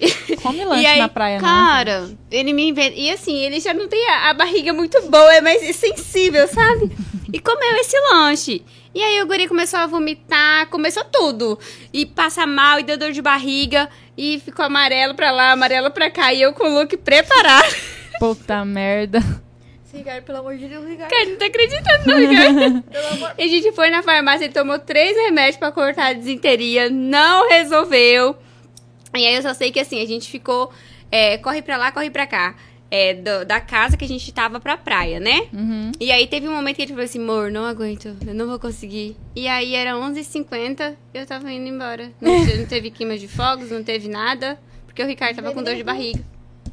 S1: Come lanche
S3: e aí,
S1: na praia, não.
S3: cara, ele me inventa. E assim, ele já não tem a, a barriga muito boa, é mais sensível, sabe? e comeu esse lanche. E aí o guri começou a vomitar, começou tudo. E passa mal, e deu dor de barriga. E ficou amarelo pra lá, amarelo pra cá. E eu com o look preparado.
S1: Puta merda.
S2: Ricardo, pelo amor de Deus, Ricardo.
S3: Cara, não tá acreditando, não, Ricardo. E a gente foi na farmácia, ele tomou três remédios pra cortar a desinteria, não resolveu. E aí eu só sei que assim, a gente ficou. é, corre pra lá, corre pra cá. É, do- da casa que a gente tava pra praia, né?
S1: Uhum.
S3: E aí teve um momento que ele falou assim, amor, não aguento, eu não vou conseguir. E aí era 11h50, eu tava indo embora. Não, não teve queima de fogos, não teve nada, porque o Ricardo tava com dor de barriga.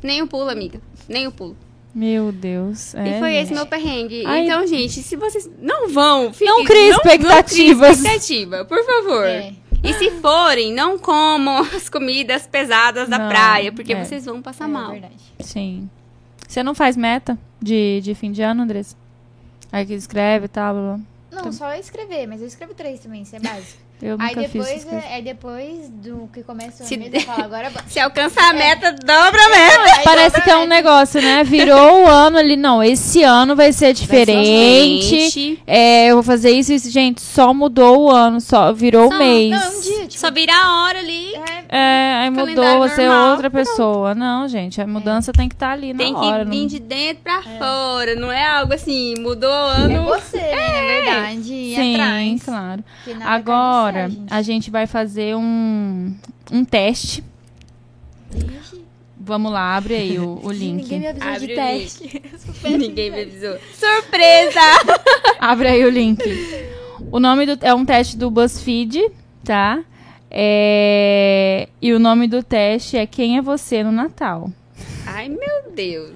S3: Nem o pulo, amiga. Nem o pulo.
S1: Meu Deus. É,
S3: e foi esse meu perrengue.
S1: Ai.
S3: Então, gente, se vocês não vão, fiquem,
S1: Não crie expectativas.
S3: Não crie expectativa, por favor.
S2: É.
S3: E se forem, não comam as comidas pesadas da
S1: Não,
S3: praia, porque
S1: é.
S3: vocês vão passar
S2: É
S3: mal.
S2: verdade.
S1: Sim. Você não faz meta de, de fim de ano, Andressa? Aí que escreve e tal, blá, blá.
S2: Não, só escrever, mas eu escrevo três também, isso é básico.
S1: Eu nunca
S2: Aí
S1: fiz
S2: depois,
S1: essas coisas.
S2: é, aí depois do que começa o
S3: Se
S2: mesmo, eu falo, agora.
S3: Se alcançar a meta, dobra a meta.
S2: Aí
S1: Parece
S2: dobra
S1: que é um negócio, né? Virou o ano ali. Não, esse ano vai ser diferente.
S3: diferente.
S1: É, eu vou fazer isso e isso. Gente, só mudou o ano, só virou o mês.
S2: Não, é um dia, tipo.
S3: Só vira a hora ali.
S2: é,
S1: É, aí mudou, você é
S3: normal,
S1: outra pessoa. Não, gente, a mudança tem que estar ali na
S3: Tem que
S1: hora.
S3: vir
S1: não-
S3: de dentro pra fora. Não é algo assim, mudou o
S2: é
S3: ano.
S2: você, né, na verdade,
S1: Sim,
S2: atrás.
S1: claro.
S2: que nada
S1: Agora,
S2: céu,
S1: a gente vai fazer um, um teste.
S2: gente.
S1: Vamos lá, abre aí o, o link.
S2: Ninguém me avisou
S3: Abre
S2: de teste.
S3: Ninguém me avisou. Surpresa!
S1: Abre aí o link. O nome do é um teste do BuzzFeed, tá? É, e o nome do teste é Quem é você no Natal?
S3: Ai, meu Deus.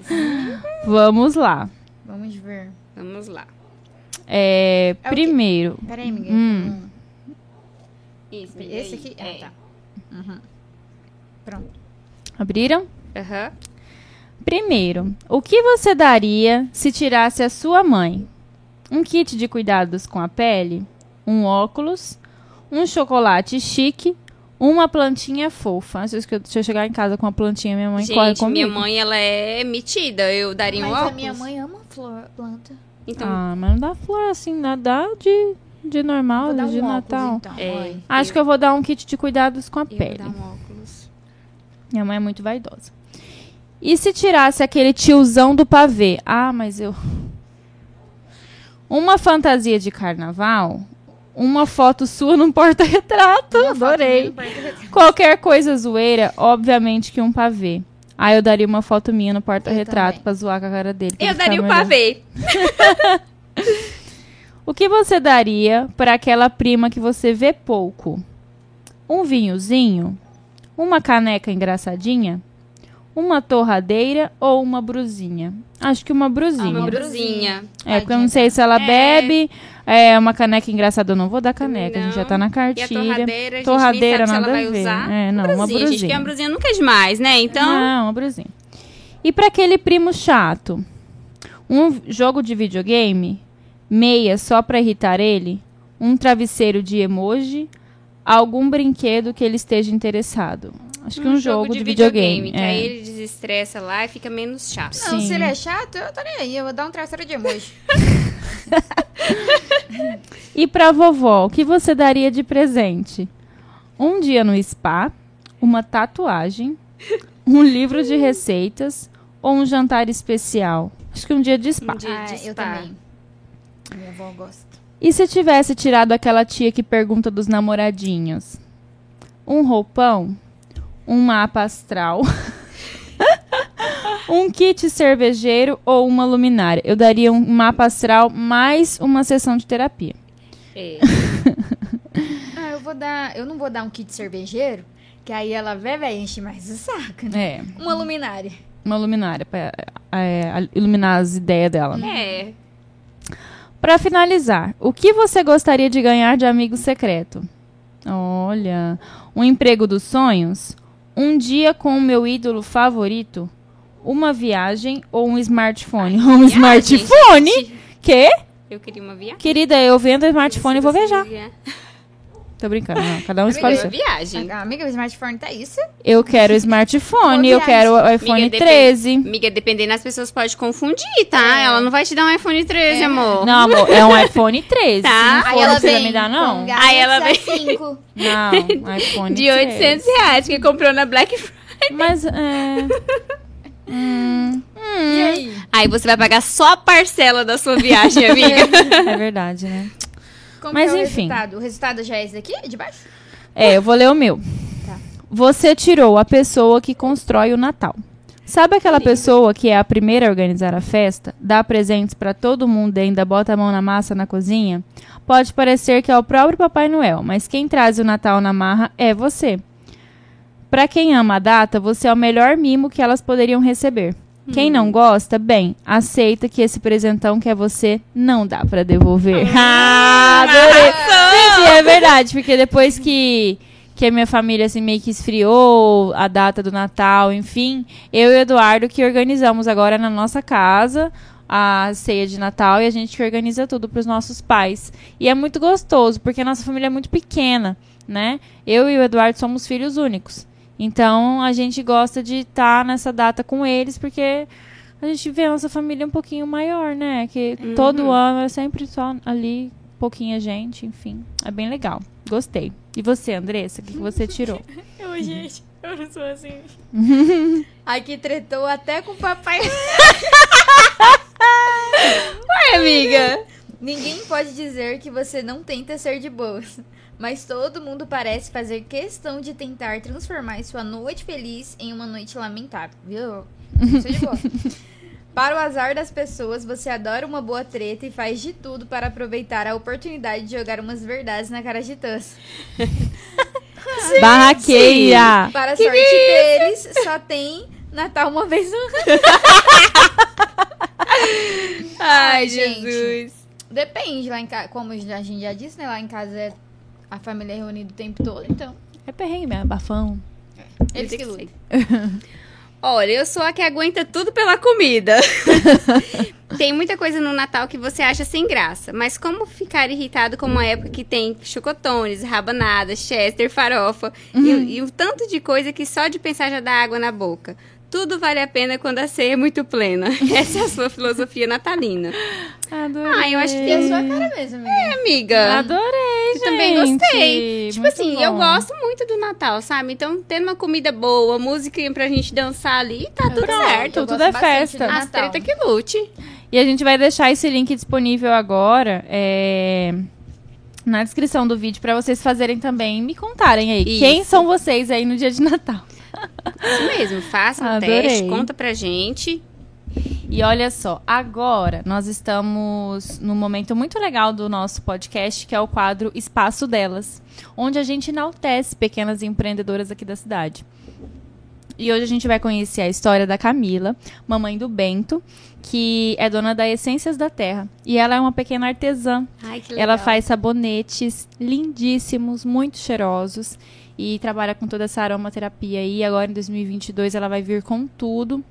S1: Vamos lá.
S2: Vamos ver.
S3: Vamos lá.
S1: É,
S2: É
S1: primeiro,
S2: Peraí, amiga.
S1: Hum.
S3: Isso,
S2: Esse
S3: aí?
S2: aqui?
S3: É.
S2: Ah, tá. Uhum. Pronto.
S1: abriram?
S3: Aham.
S1: Primeiro, o que você daria se tirasse a sua mãe? Um kit de cuidados com a pele, um óculos, um chocolate chique, uma plantinha fofa. Se eu, se eu chegar em casa com uma plantinha, minha mãe corre
S3: Gente,
S1: comigo.
S3: minha mãe, ela é metida. Eu daria um
S2: Mas
S3: óculos.
S2: a minha mãe ama flor, planta.
S3: Então,
S1: Ah, mas não dá flor assim, dá de, de normal,
S2: Vou dar
S1: de
S2: um
S1: Natal.
S2: óculos, então.
S3: É.
S1: Acho que eu vou dar um kit de cuidados com a
S3: eu vou
S1: pele.
S3: dar um óculos.
S1: Minha mãe é muito vaidosa. E se tirasse aquele tiozão do pavê? Ah, mas eu. Uma fantasia de carnaval, uma foto sua num porta-retrato. Adorei. Qualquer coisa zoeira, obviamente que um pavê. Ah, eu daria uma foto minha no porta-retrato pra zoar com a cara dele.
S3: Eu daria o
S1: melhor.
S3: pavê.
S1: O que você daria para aquela prima que você vê pouco? Um vinhozinho? Uma caneca engraçadinha? Uma torradeira ou uma brusinha? Acho que uma brusinha.
S3: Uma brusinha.
S1: É, porque eu não sei se ela bebe. É, uma caneca engraçada eu não vou dar caneca, a gente já tá na
S3: E a
S1: cartilha.
S3: torradeira, a gente
S1: Torradeira,
S3: nem sabe
S1: nada
S3: se ela vai
S1: ver.
S3: usar.
S1: É, não, uma
S3: A gente,
S1: brusinha.
S3: que uma brusinha nunca é demais, né? Então,
S1: Não, uma brusinha. E para aquele primo chato? Um jogo de videogame? Meia só pra irritar ele? Um travesseiro de emoji? Algum brinquedo que ele esteja interessado? Acho que um, jogo, de, videogame.
S3: Que
S1: é.
S3: aí ele desestressa lá e fica menos chato.
S2: Não,
S1: Sim.
S2: se ele é chato, eu tô nem aí. Eu vou dar um traçado de emoji.
S1: E pra vovó, o que você daria de presente? Um dia no spa? Uma tatuagem? Um livro de receitas? Ou um jantar especial? Acho que um dia de spa.
S3: Um dia
S2: ah,
S3: de
S2: eu
S3: spa.
S2: também. Minha avó gosta.
S1: E se tivesse tirado aquela tia que pergunta dos namoradinhos? Um roupão? Um mapa astral? um kit cervejeiro ou uma luminária? Eu daria um mapa astral mais uma sessão de terapia.
S3: É.
S2: Ah, eu vou dar. Eu não vou dar um kit cervejeiro, que aí ela vai, vai enche mais o saco, né?
S1: É,
S2: Uma luminária.
S1: uma luminária pra é, iluminar as ideias dela. né?
S3: É.
S1: Pra finalizar, o que você gostaria de ganhar de amigo secreto? Olha, um emprego dos sonhos? Um dia com o meu ídolo favorito? Uma viagem ou um smartphone? Um
S3: Viagem,
S1: smartphone?
S3: gente.
S1: Quê?
S3: Eu queria uma viagem.
S1: Querida, eu vendo smartphone e vou viajar. Tô brincando, não. Cada um escolhe o seu.
S3: viagem.
S2: A amiga, o smartphone tá isso?
S1: Eu quero o smartphone, eu quero o iPhone
S3: Amiga, depende-
S1: 13.
S3: Amiga, dependendo, as pessoas podem confundir, tá? Ela não vai te dar um iPhone 13, amor.
S1: Não, amor, é um iPhone 13.
S3: Tá.
S1: Se não for,
S2: ela vem
S1: me dar, não.
S2: com
S3: Aí ela vem-
S2: A5.
S1: Não, iPhone
S3: De 800 reais, que comprou na Black Friday.
S1: Mas, é... hum,
S2: E aí?
S3: Aí você vai pagar só a parcela da sua viagem, amiga.
S1: é verdade, né?
S2: Como
S1: Mas
S2: é o
S1: enfim.
S2: resultado? O resultado já é esse daqui, de baixo?
S1: É, eu vou ler o meu.
S2: Tá.
S1: Você tirou a pessoa que constrói o Natal. Sabe aquela pessoa que é a primeira a organizar a festa, dá presentes pra todo mundo e ainda bota a mão na massa na cozinha? Pode parecer que é o próprio Papai Noel, mas quem traz o Natal na marra é você. Pra quem ama a data, você é o melhor mimo que elas poderiam receber. Quem não gosta, bem, aceita que esse presentão que é você não dá pra devolver. ah, adorei. Gente, é verdade, porque depois que, que a minha família assim, meio que esfriou a data do Natal, enfim, eu e o Eduardo que organizamos agora na nossa casa a ceia de Natal e a gente que organiza tudo para os nossos pais. E é muito gostoso, porque a nossa família é muito pequena, né? Eu e o Eduardo somos filhos únicos. Então a gente gosta de estar nessa data com eles, porque a gente vê a nossa família um pouquinho maior, né? Que todo ano é sempre só ali, pouquinha gente, enfim. É bem legal. Gostei. E você, Andressa, o que, que você tirou?
S2: Eu, gente, eu não sou assim. Aqui tretou até com o papai.
S3: Ai, amiga.
S2: Ninguém pode dizer que você não tenta ser de boas. Mas todo mundo parece fazer questão de tentar transformar sua noite feliz em uma noite lamentável. Viu? Não sou de boa. Para o azar das pessoas, você adora uma boa treta e faz de tudo para aproveitar a oportunidade de jogar umas verdades na cara de Tans.
S1: Barraqueira!
S2: Para a sorte deles, só tem Natal uma vez no ano.
S3: Ai,
S2: gente.
S3: Jesus.
S2: Depende, lá em casa, como a gente já disse, né? Lá em casa é a família é reunida o tempo todo, então.
S1: É perrengue mesmo, bafão.
S2: Eles
S3: Tem
S2: que lutam.
S3: Olha, eu sou a que aguenta tudo pela comida. tem muita coisa no Natal que você acha sem graça. Mas como ficar irritado com uma época que tem chocotones, rabanadas, chester, farofa e, e um tanto de coisa que só de pensar já dá água na boca. Tudo vale a pena quando a ceia é muito plena. Essa é a sua filosofia natalina.
S1: Adorei.
S3: Ah, eu acho que
S2: E a sua cara mesmo, amiga.
S3: Amiga,
S1: Adorei,
S3: eu também
S1: gente.
S3: gostei. Tipo
S1: Muito
S3: assim, eu
S1: bom.
S3: gosto muito do Natal, sabe? Então, tendo uma comida boa, música pra gente dançar ali, tá tudo
S2: também,
S3: certo.
S2: eu
S1: tudo
S2: gosto
S1: é festa.
S3: As treta que lute.
S1: E a gente vai deixar esse link disponível agora é, na descrição do vídeo pra vocês fazerem também, me contarem aí.
S3: Isso.
S1: Quem são vocês aí no dia de Natal?
S3: Isso mesmo, faça um
S1: Adorei.
S3: teste, conta pra gente.
S1: E olha só, agora nós estamos num momento muito legal do nosso podcast, que é o quadro Espaço Delas, onde a gente enaltece pequenas empreendedoras aqui da cidade. E hoje a gente vai conhecer a história da Camila, mamãe do Bento, que é dona da Essências da Terra. E ela é uma pequena artesã.
S3: Ai.
S1: Ela faz sabonetes lindíssimos, muito cheirosos. E trabalha com toda essa aromaterapia aí. Agora em 2022 ela vai vir com tudo.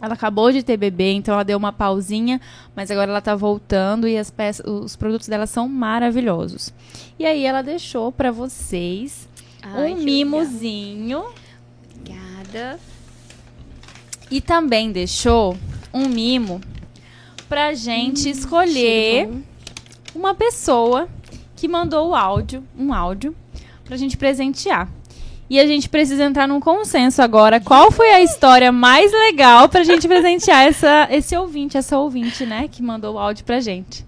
S1: Ela acabou de ter bebê, então ela deu uma pausinha, mas agora ela tá voltando e as peças, os produtos dela são maravilhosos. E aí ela deixou pra vocês
S3: Ai,
S1: um mimozinho.
S3: Obrigada.
S1: e também deixou um mimo pra gente escolher
S3: Cheiro bom.
S1: uma pessoa que mandou o áudio, um áudio, pra gente presentear. E a gente precisa entrar num consenso agora. Qual foi a história mais legal pra gente presentear essa, esse ouvinte, essa ouvinte, né, que mandou o áudio pra gente?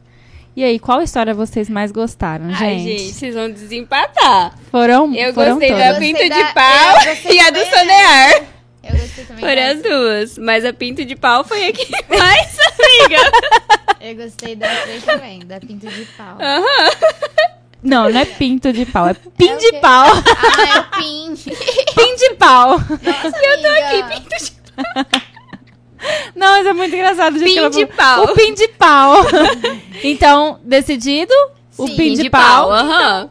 S1: E aí, qual história vocês mais gostaram, gente?
S3: Ai, gente, vocês vão desempatar.
S1: Foram,
S3: Eu
S1: foram
S3: gostei
S1: todas.
S3: da
S2: da-
S3: de pau e a do Sonear.
S2: Eu gostei também.
S3: Foram as duas. Mas a pinto de pau foi a que mais amiga.
S2: Eu gostei das três também, da pinto de pau.
S1: Não, não é pinto de pau, é pin
S2: É o
S1: de pau.
S2: Ah, é o pin.
S1: pin de pau.
S2: eu tô aqui,
S3: Pinto de
S1: Não, mas é muito engraçado. o
S3: Pin de pau.
S1: O pin de pau. então, decidido? O
S2: Sim,
S1: pin de, pau.
S3: Aham.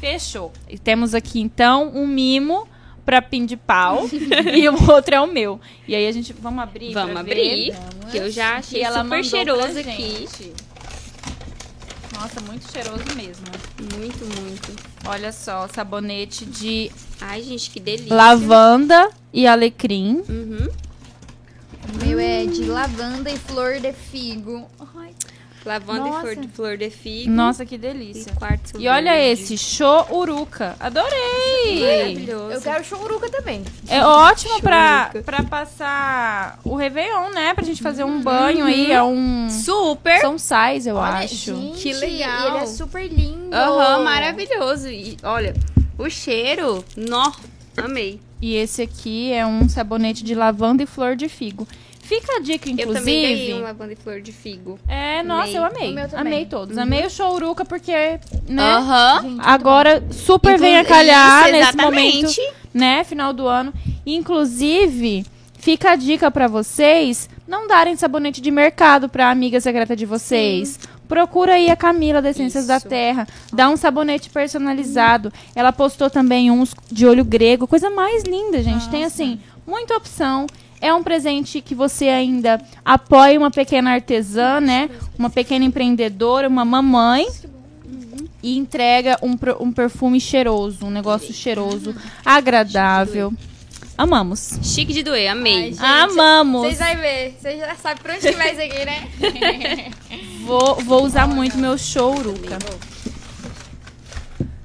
S1: Fechou. E temos aqui, então, um mimo pra pin de pau. e o outro é o meu. E aí a gente... Vamos abrir
S3: Vamos abrir.
S1: ver.
S3: Que eu já achei
S1: E ela
S3: super cheiroso aqui.
S1: Nossa, muito cheiroso mesmo.
S3: Muito, muito.
S1: Olha só, sabonete de
S3: Ai, gente, que delícia.
S1: lavanda e alecrim.
S3: Uhum.
S2: O meu é de lavanda e flor de figo. Ai,
S3: Lavanda
S1: Nossa.
S3: e flor de, flor de figo.
S1: Nossa, que
S3: E
S1: delícia.
S3: quartzo
S1: E olha
S3: verde.
S1: esse, show uruca. Adorei!
S3: Maravilhoso.
S2: eu quero choruca também.
S1: É ótimo pra,
S3: Churuca.
S1: pra passar o Réveillon, né? Pra gente fazer um banho aí. É um.
S3: Super.
S1: São sais, eu
S2: Olha,
S1: acho.
S2: gente,
S3: Que legal.
S2: Ele é super lindo.
S3: Aham, maravilhoso. E olha, o cheiro, nó, amei.
S1: E esse aqui é um sabonete de lavanda e flor de figo. Fica a dica,
S3: Eu também ganhei um
S1: inclusive.
S3: lavanda e flor de figo.
S1: É, nossa,
S3: Amei.
S1: eu amei.
S2: O meu também.
S1: Amei todos. Amei o Shouruca porque, né?
S3: Aham.
S2: Gente,
S1: Agora super
S3: Inclu-
S1: vem a calhar
S3: Isso,
S1: nesse momento,
S3: exatamente.
S1: né? Final do ano. Inclusive, fica a dica pra vocês não darem sabonete de mercado pra amiga secreta de vocês. Procura aí a Camila da Essências da. Terra. Dá um sabonete personalizado. Ela postou também uns de olho grego. Coisa mais linda, gente. Tem, assim, muita opção. É um presente que você ainda apoia uma pequena artesã, né? Uma pequena empreendedora, uma mamãe. E entrega um, um perfume cheiroso, um negócio cheiroso, agradável. Amamos.
S3: Chique de doer, amei.
S2: Ai, gente,
S1: Amamos.
S2: Vocês vão ver. Vocês já sabem pra onde que vai isso aqui, né?
S1: Vou, vou usar muito meu showruca.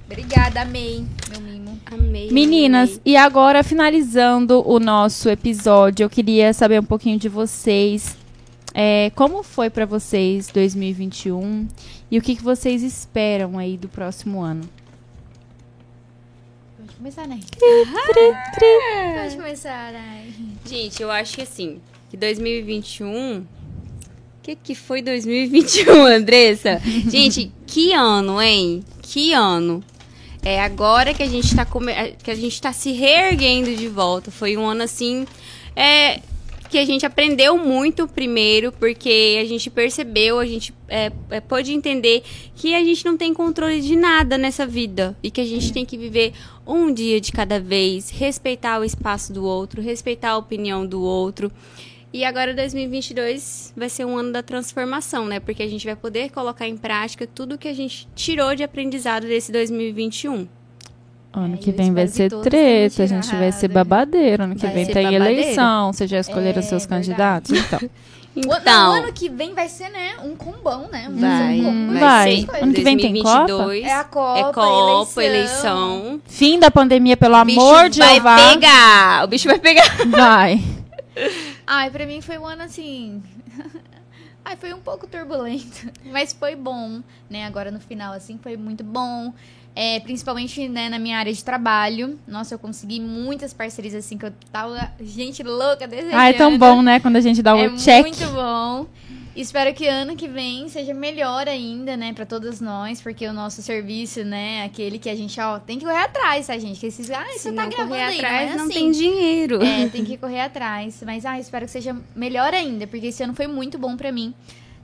S2: Obrigada, amei.
S3: Amei.
S1: Meninas,
S3: amei.
S1: e agora finalizando o nosso episódio, eu queria saber um pouquinho de vocês. É, como foi pra vocês 2021 e o que, que vocês esperam aí do próximo ano?
S2: Pode começar, né? Pode começar, né?
S3: Gente, eu acho que assim, que 2021. O que, que foi 2021, Andressa? Gente, que ano, hein? Que ano. É agora que a gente tá come... que a gente tá se reerguendo de volta. Foi um ano assim. É, que a gente aprendeu muito primeiro, porque a gente percebeu, a gente é, é, pôde entender que a gente não tem controle de nada nessa vida e que a gente tem que viver um dia de cada vez, respeitar o espaço do outro, respeitar a opinião do outro. E agora 2022 vai ser um ano da transformação, né? Porque a gente vai poder colocar em prática tudo que a gente tirou de aprendizado desse 2021.
S1: Ano
S2: É,
S1: que vem vai ser treta, a gente vai ser
S2: tirado.
S1: babadeiro. Ano que
S3: Vai
S1: vem tem
S3: babadeiro.
S1: eleição. Vocês já escolheram
S2: É,
S1: seus
S2: verdade.
S1: candidatos? Então.
S2: O-
S3: Então,
S2: o ano que vem vai ser, né, um combão, né? Vai,
S3: vai,
S2: ser um
S1: vai
S3: vai
S1: ser.
S3: ser.
S1: Ano que vem tem Copa?
S3: 2022
S2: É a Copa,
S3: é Copa,
S2: eleição.
S3: eleição.
S1: Fim da pandemia, pelo
S3: O bicho
S1: amor de
S3: vai
S1: Jeová.
S3: pegar. O bicho vai pegar.
S1: Vai.
S2: Ai, pra mim foi um ano assim. Ai, foi um pouco turbulento, mas foi bom, né? Agora no final, assim, foi muito bom. É, principalmente né, na minha área de trabalho. Nossa, eu consegui muitas parcerias assim que eu tava gente louca desejando.
S1: Ah, é tão bom, né? Quando a gente dá o
S2: É
S1: check.
S2: muito bom. Espero que ano que vem seja melhor ainda, né, pra todos nós, porque o nosso serviço, né, aquele que a gente, ó, tem que correr atrás, tá, gente? Que esses, ah,
S3: Se
S2: você tá
S3: não
S2: gravando
S3: correr
S2: aí,
S3: atrás,
S2: não, é
S3: não
S2: assim.
S3: tem dinheiro.
S2: É, tem que correr atrás. Mas, ah, espero que seja melhor ainda, porque esse ano foi muito bom pra mim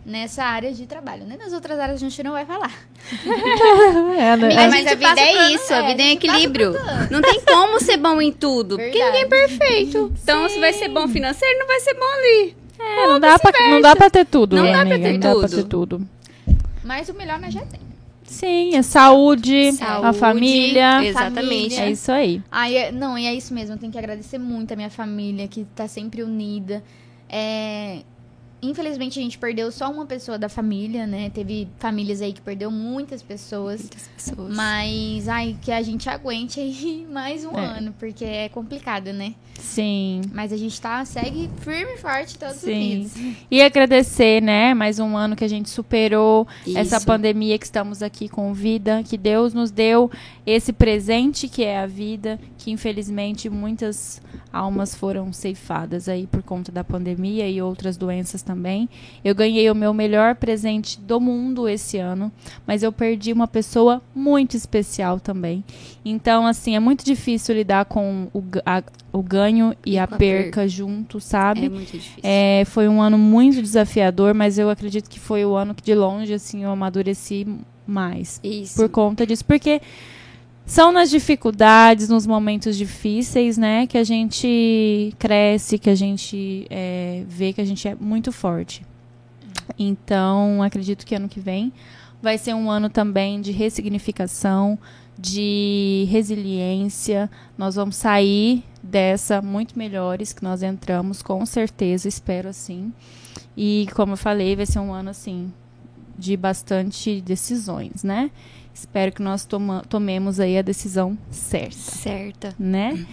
S2: nessa área de trabalho, né? Nas outras áreas a gente não vai falar.
S1: É, né?
S3: Amiga, mas
S2: gente
S3: a vida é isso,
S2: é,
S3: a vida é
S2: passa
S3: equilíbrio. Não tem como ser bom em tudo, porque
S2: Verdade.
S3: ninguém é perfeito. Então, se vai ser bom financeiro, não vai ser bom ali.
S1: É, não, dá pra, não dá pra ter tudo,
S3: Não
S1: né,
S3: dá pra
S1: amiga?
S3: ter
S1: não dá pra
S3: tudo.
S1: ter tudo.
S2: Mas o melhor nós já tem.
S1: Sim, é saúde, a
S3: Saúde,
S1: família.
S3: Exatamente.
S1: É isso aí.
S2: Ai, é- não, e é isso mesmo. Eu tenho que agradecer muito a minha família, que tá sempre unida. É, Infelizmente, a gente perdeu só uma pessoa da família, né? Teve famílias aí que perdeu muitas pessoas.
S3: Muitas pessoas.
S2: Mas, ai, que a gente aguente aí mais um
S1: É.
S2: ano, porque é complicado, né?
S1: Sim.
S2: Mas a gente tá, segue firme e forte todos
S1: Sim.
S2: unidos.
S1: E agradecer, né? Mais um ano que a gente superou essa
S3: Isso.
S1: pandemia que estamos aqui com vida, que Deus nos deu esse presente que é a vida, que infelizmente muitas almas foram ceifadas aí por conta da pandemia e outras doenças também. Eu ganhei o meu melhor presente do mundo esse ano, mas eu perdi uma pessoa muito especial também. Então, assim, é muito difícil lidar com o, a- o ganho e,
S3: E
S1: a perca junto, sabe?
S3: É muito difícil.
S1: É, foi um ano muito desafiador, mas eu acredito que foi o ano que de longe assim eu amadureci mais
S3: Isso.
S1: por conta disso, porque são nas dificuldades, nos momentos difíceis, né, que a gente cresce, que a gente é, vê que a gente é muito forte. Então, acredito que ano que vem vai ser um ano também de ressignificação, de resiliência. Nós vamos sair dessa muito melhores que nós entramos, com certeza, espero assim. E como eu falei, vai ser um ano assim de bastante decisões, né? Espero que nós toma- tomemos aí a decisão certa,
S3: Certa.
S1: né?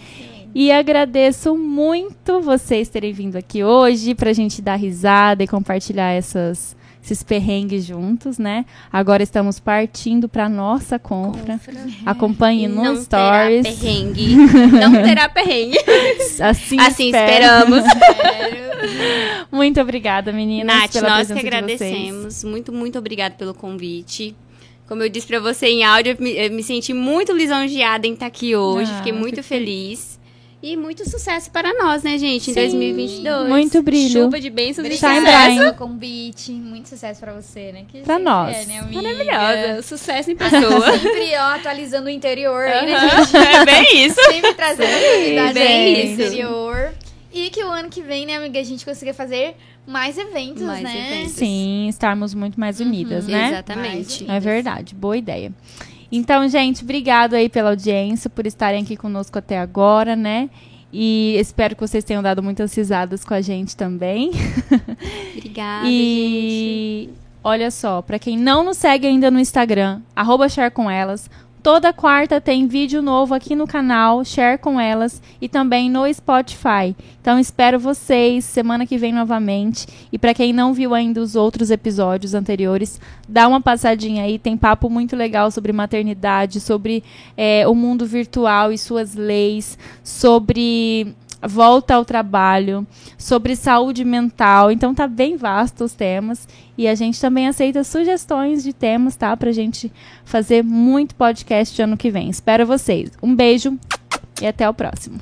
S1: E agradeço muito vocês terem vindo aqui hoje pra gente dar risada e compartilhar essas, esses perrengues juntos, né? Agora estamos partindo pra nossa compra. Acompanhe
S3: E
S1: no
S3: não
S1: Stories.
S3: terá perrengue. não terá perrengue.
S1: Assim,
S3: Assim
S1: espero.
S3: esperamos.
S1: Muito obrigada, meninas,
S3: Nath, nós que agradecemos. Muito, muito obrigada pelo convite. Como eu disse pra você em áudio, eu me, eu me senti muito lisonjeada em estar aqui hoje.
S1: Ah,
S3: Fiquei muito feliz. E muito sucesso para nós, né, gente? Em
S1: Sim,
S3: 2022.
S1: muito brilho.
S3: Chuva de bênçãos e
S1: Shine
S2: Obrigada
S1: Bright.
S2: pelo convite. Muito sucesso pra você, né? Que
S1: Pra
S2: sempre
S1: nós.
S2: É, né?
S3: Maravilhosa. Sucesso em pessoa.
S2: Sempre, ó, atualizando o interior aí, né, gente?
S3: é bem isso.
S2: Sempre trazendo novidades
S3: bem isso.
S2: interior. E que o ano que vem, né, amiga, a gente consiga fazer mais eventos,
S3: Mais
S2: né?
S3: eventos.
S1: Sim, estarmos muito mais unidas,
S2: Uhum.
S1: né?
S3: Exatamente.
S1: É verdade, boa ideia. Então, gente, obrigado aí pela audiência, por estarem aqui conosco até agora, né? E espero que vocês tenham dado muitas risadas com a gente também.
S3: Obrigada, gente.
S1: e olha só, pra quem não nos segue ainda no Instagram, arroba share com elas. Toda quarta tem vídeo novo aqui no canal, Share com Elas, e também no Spotify. Então espero vocês semana que vem novamente. E para quem não viu ainda os outros episódios anteriores, dá uma passadinha aí. Tem papo muito legal sobre maternidade, sobre é, o mundo virtual e suas leis, sobre volta ao trabalho, sobre saúde mental. Então tá bem vasto os temas e a gente também aceita sugestões de temas, tá? Pra gente fazer muito podcast ano que vem. Espero vocês. Um beijo e até o próximo.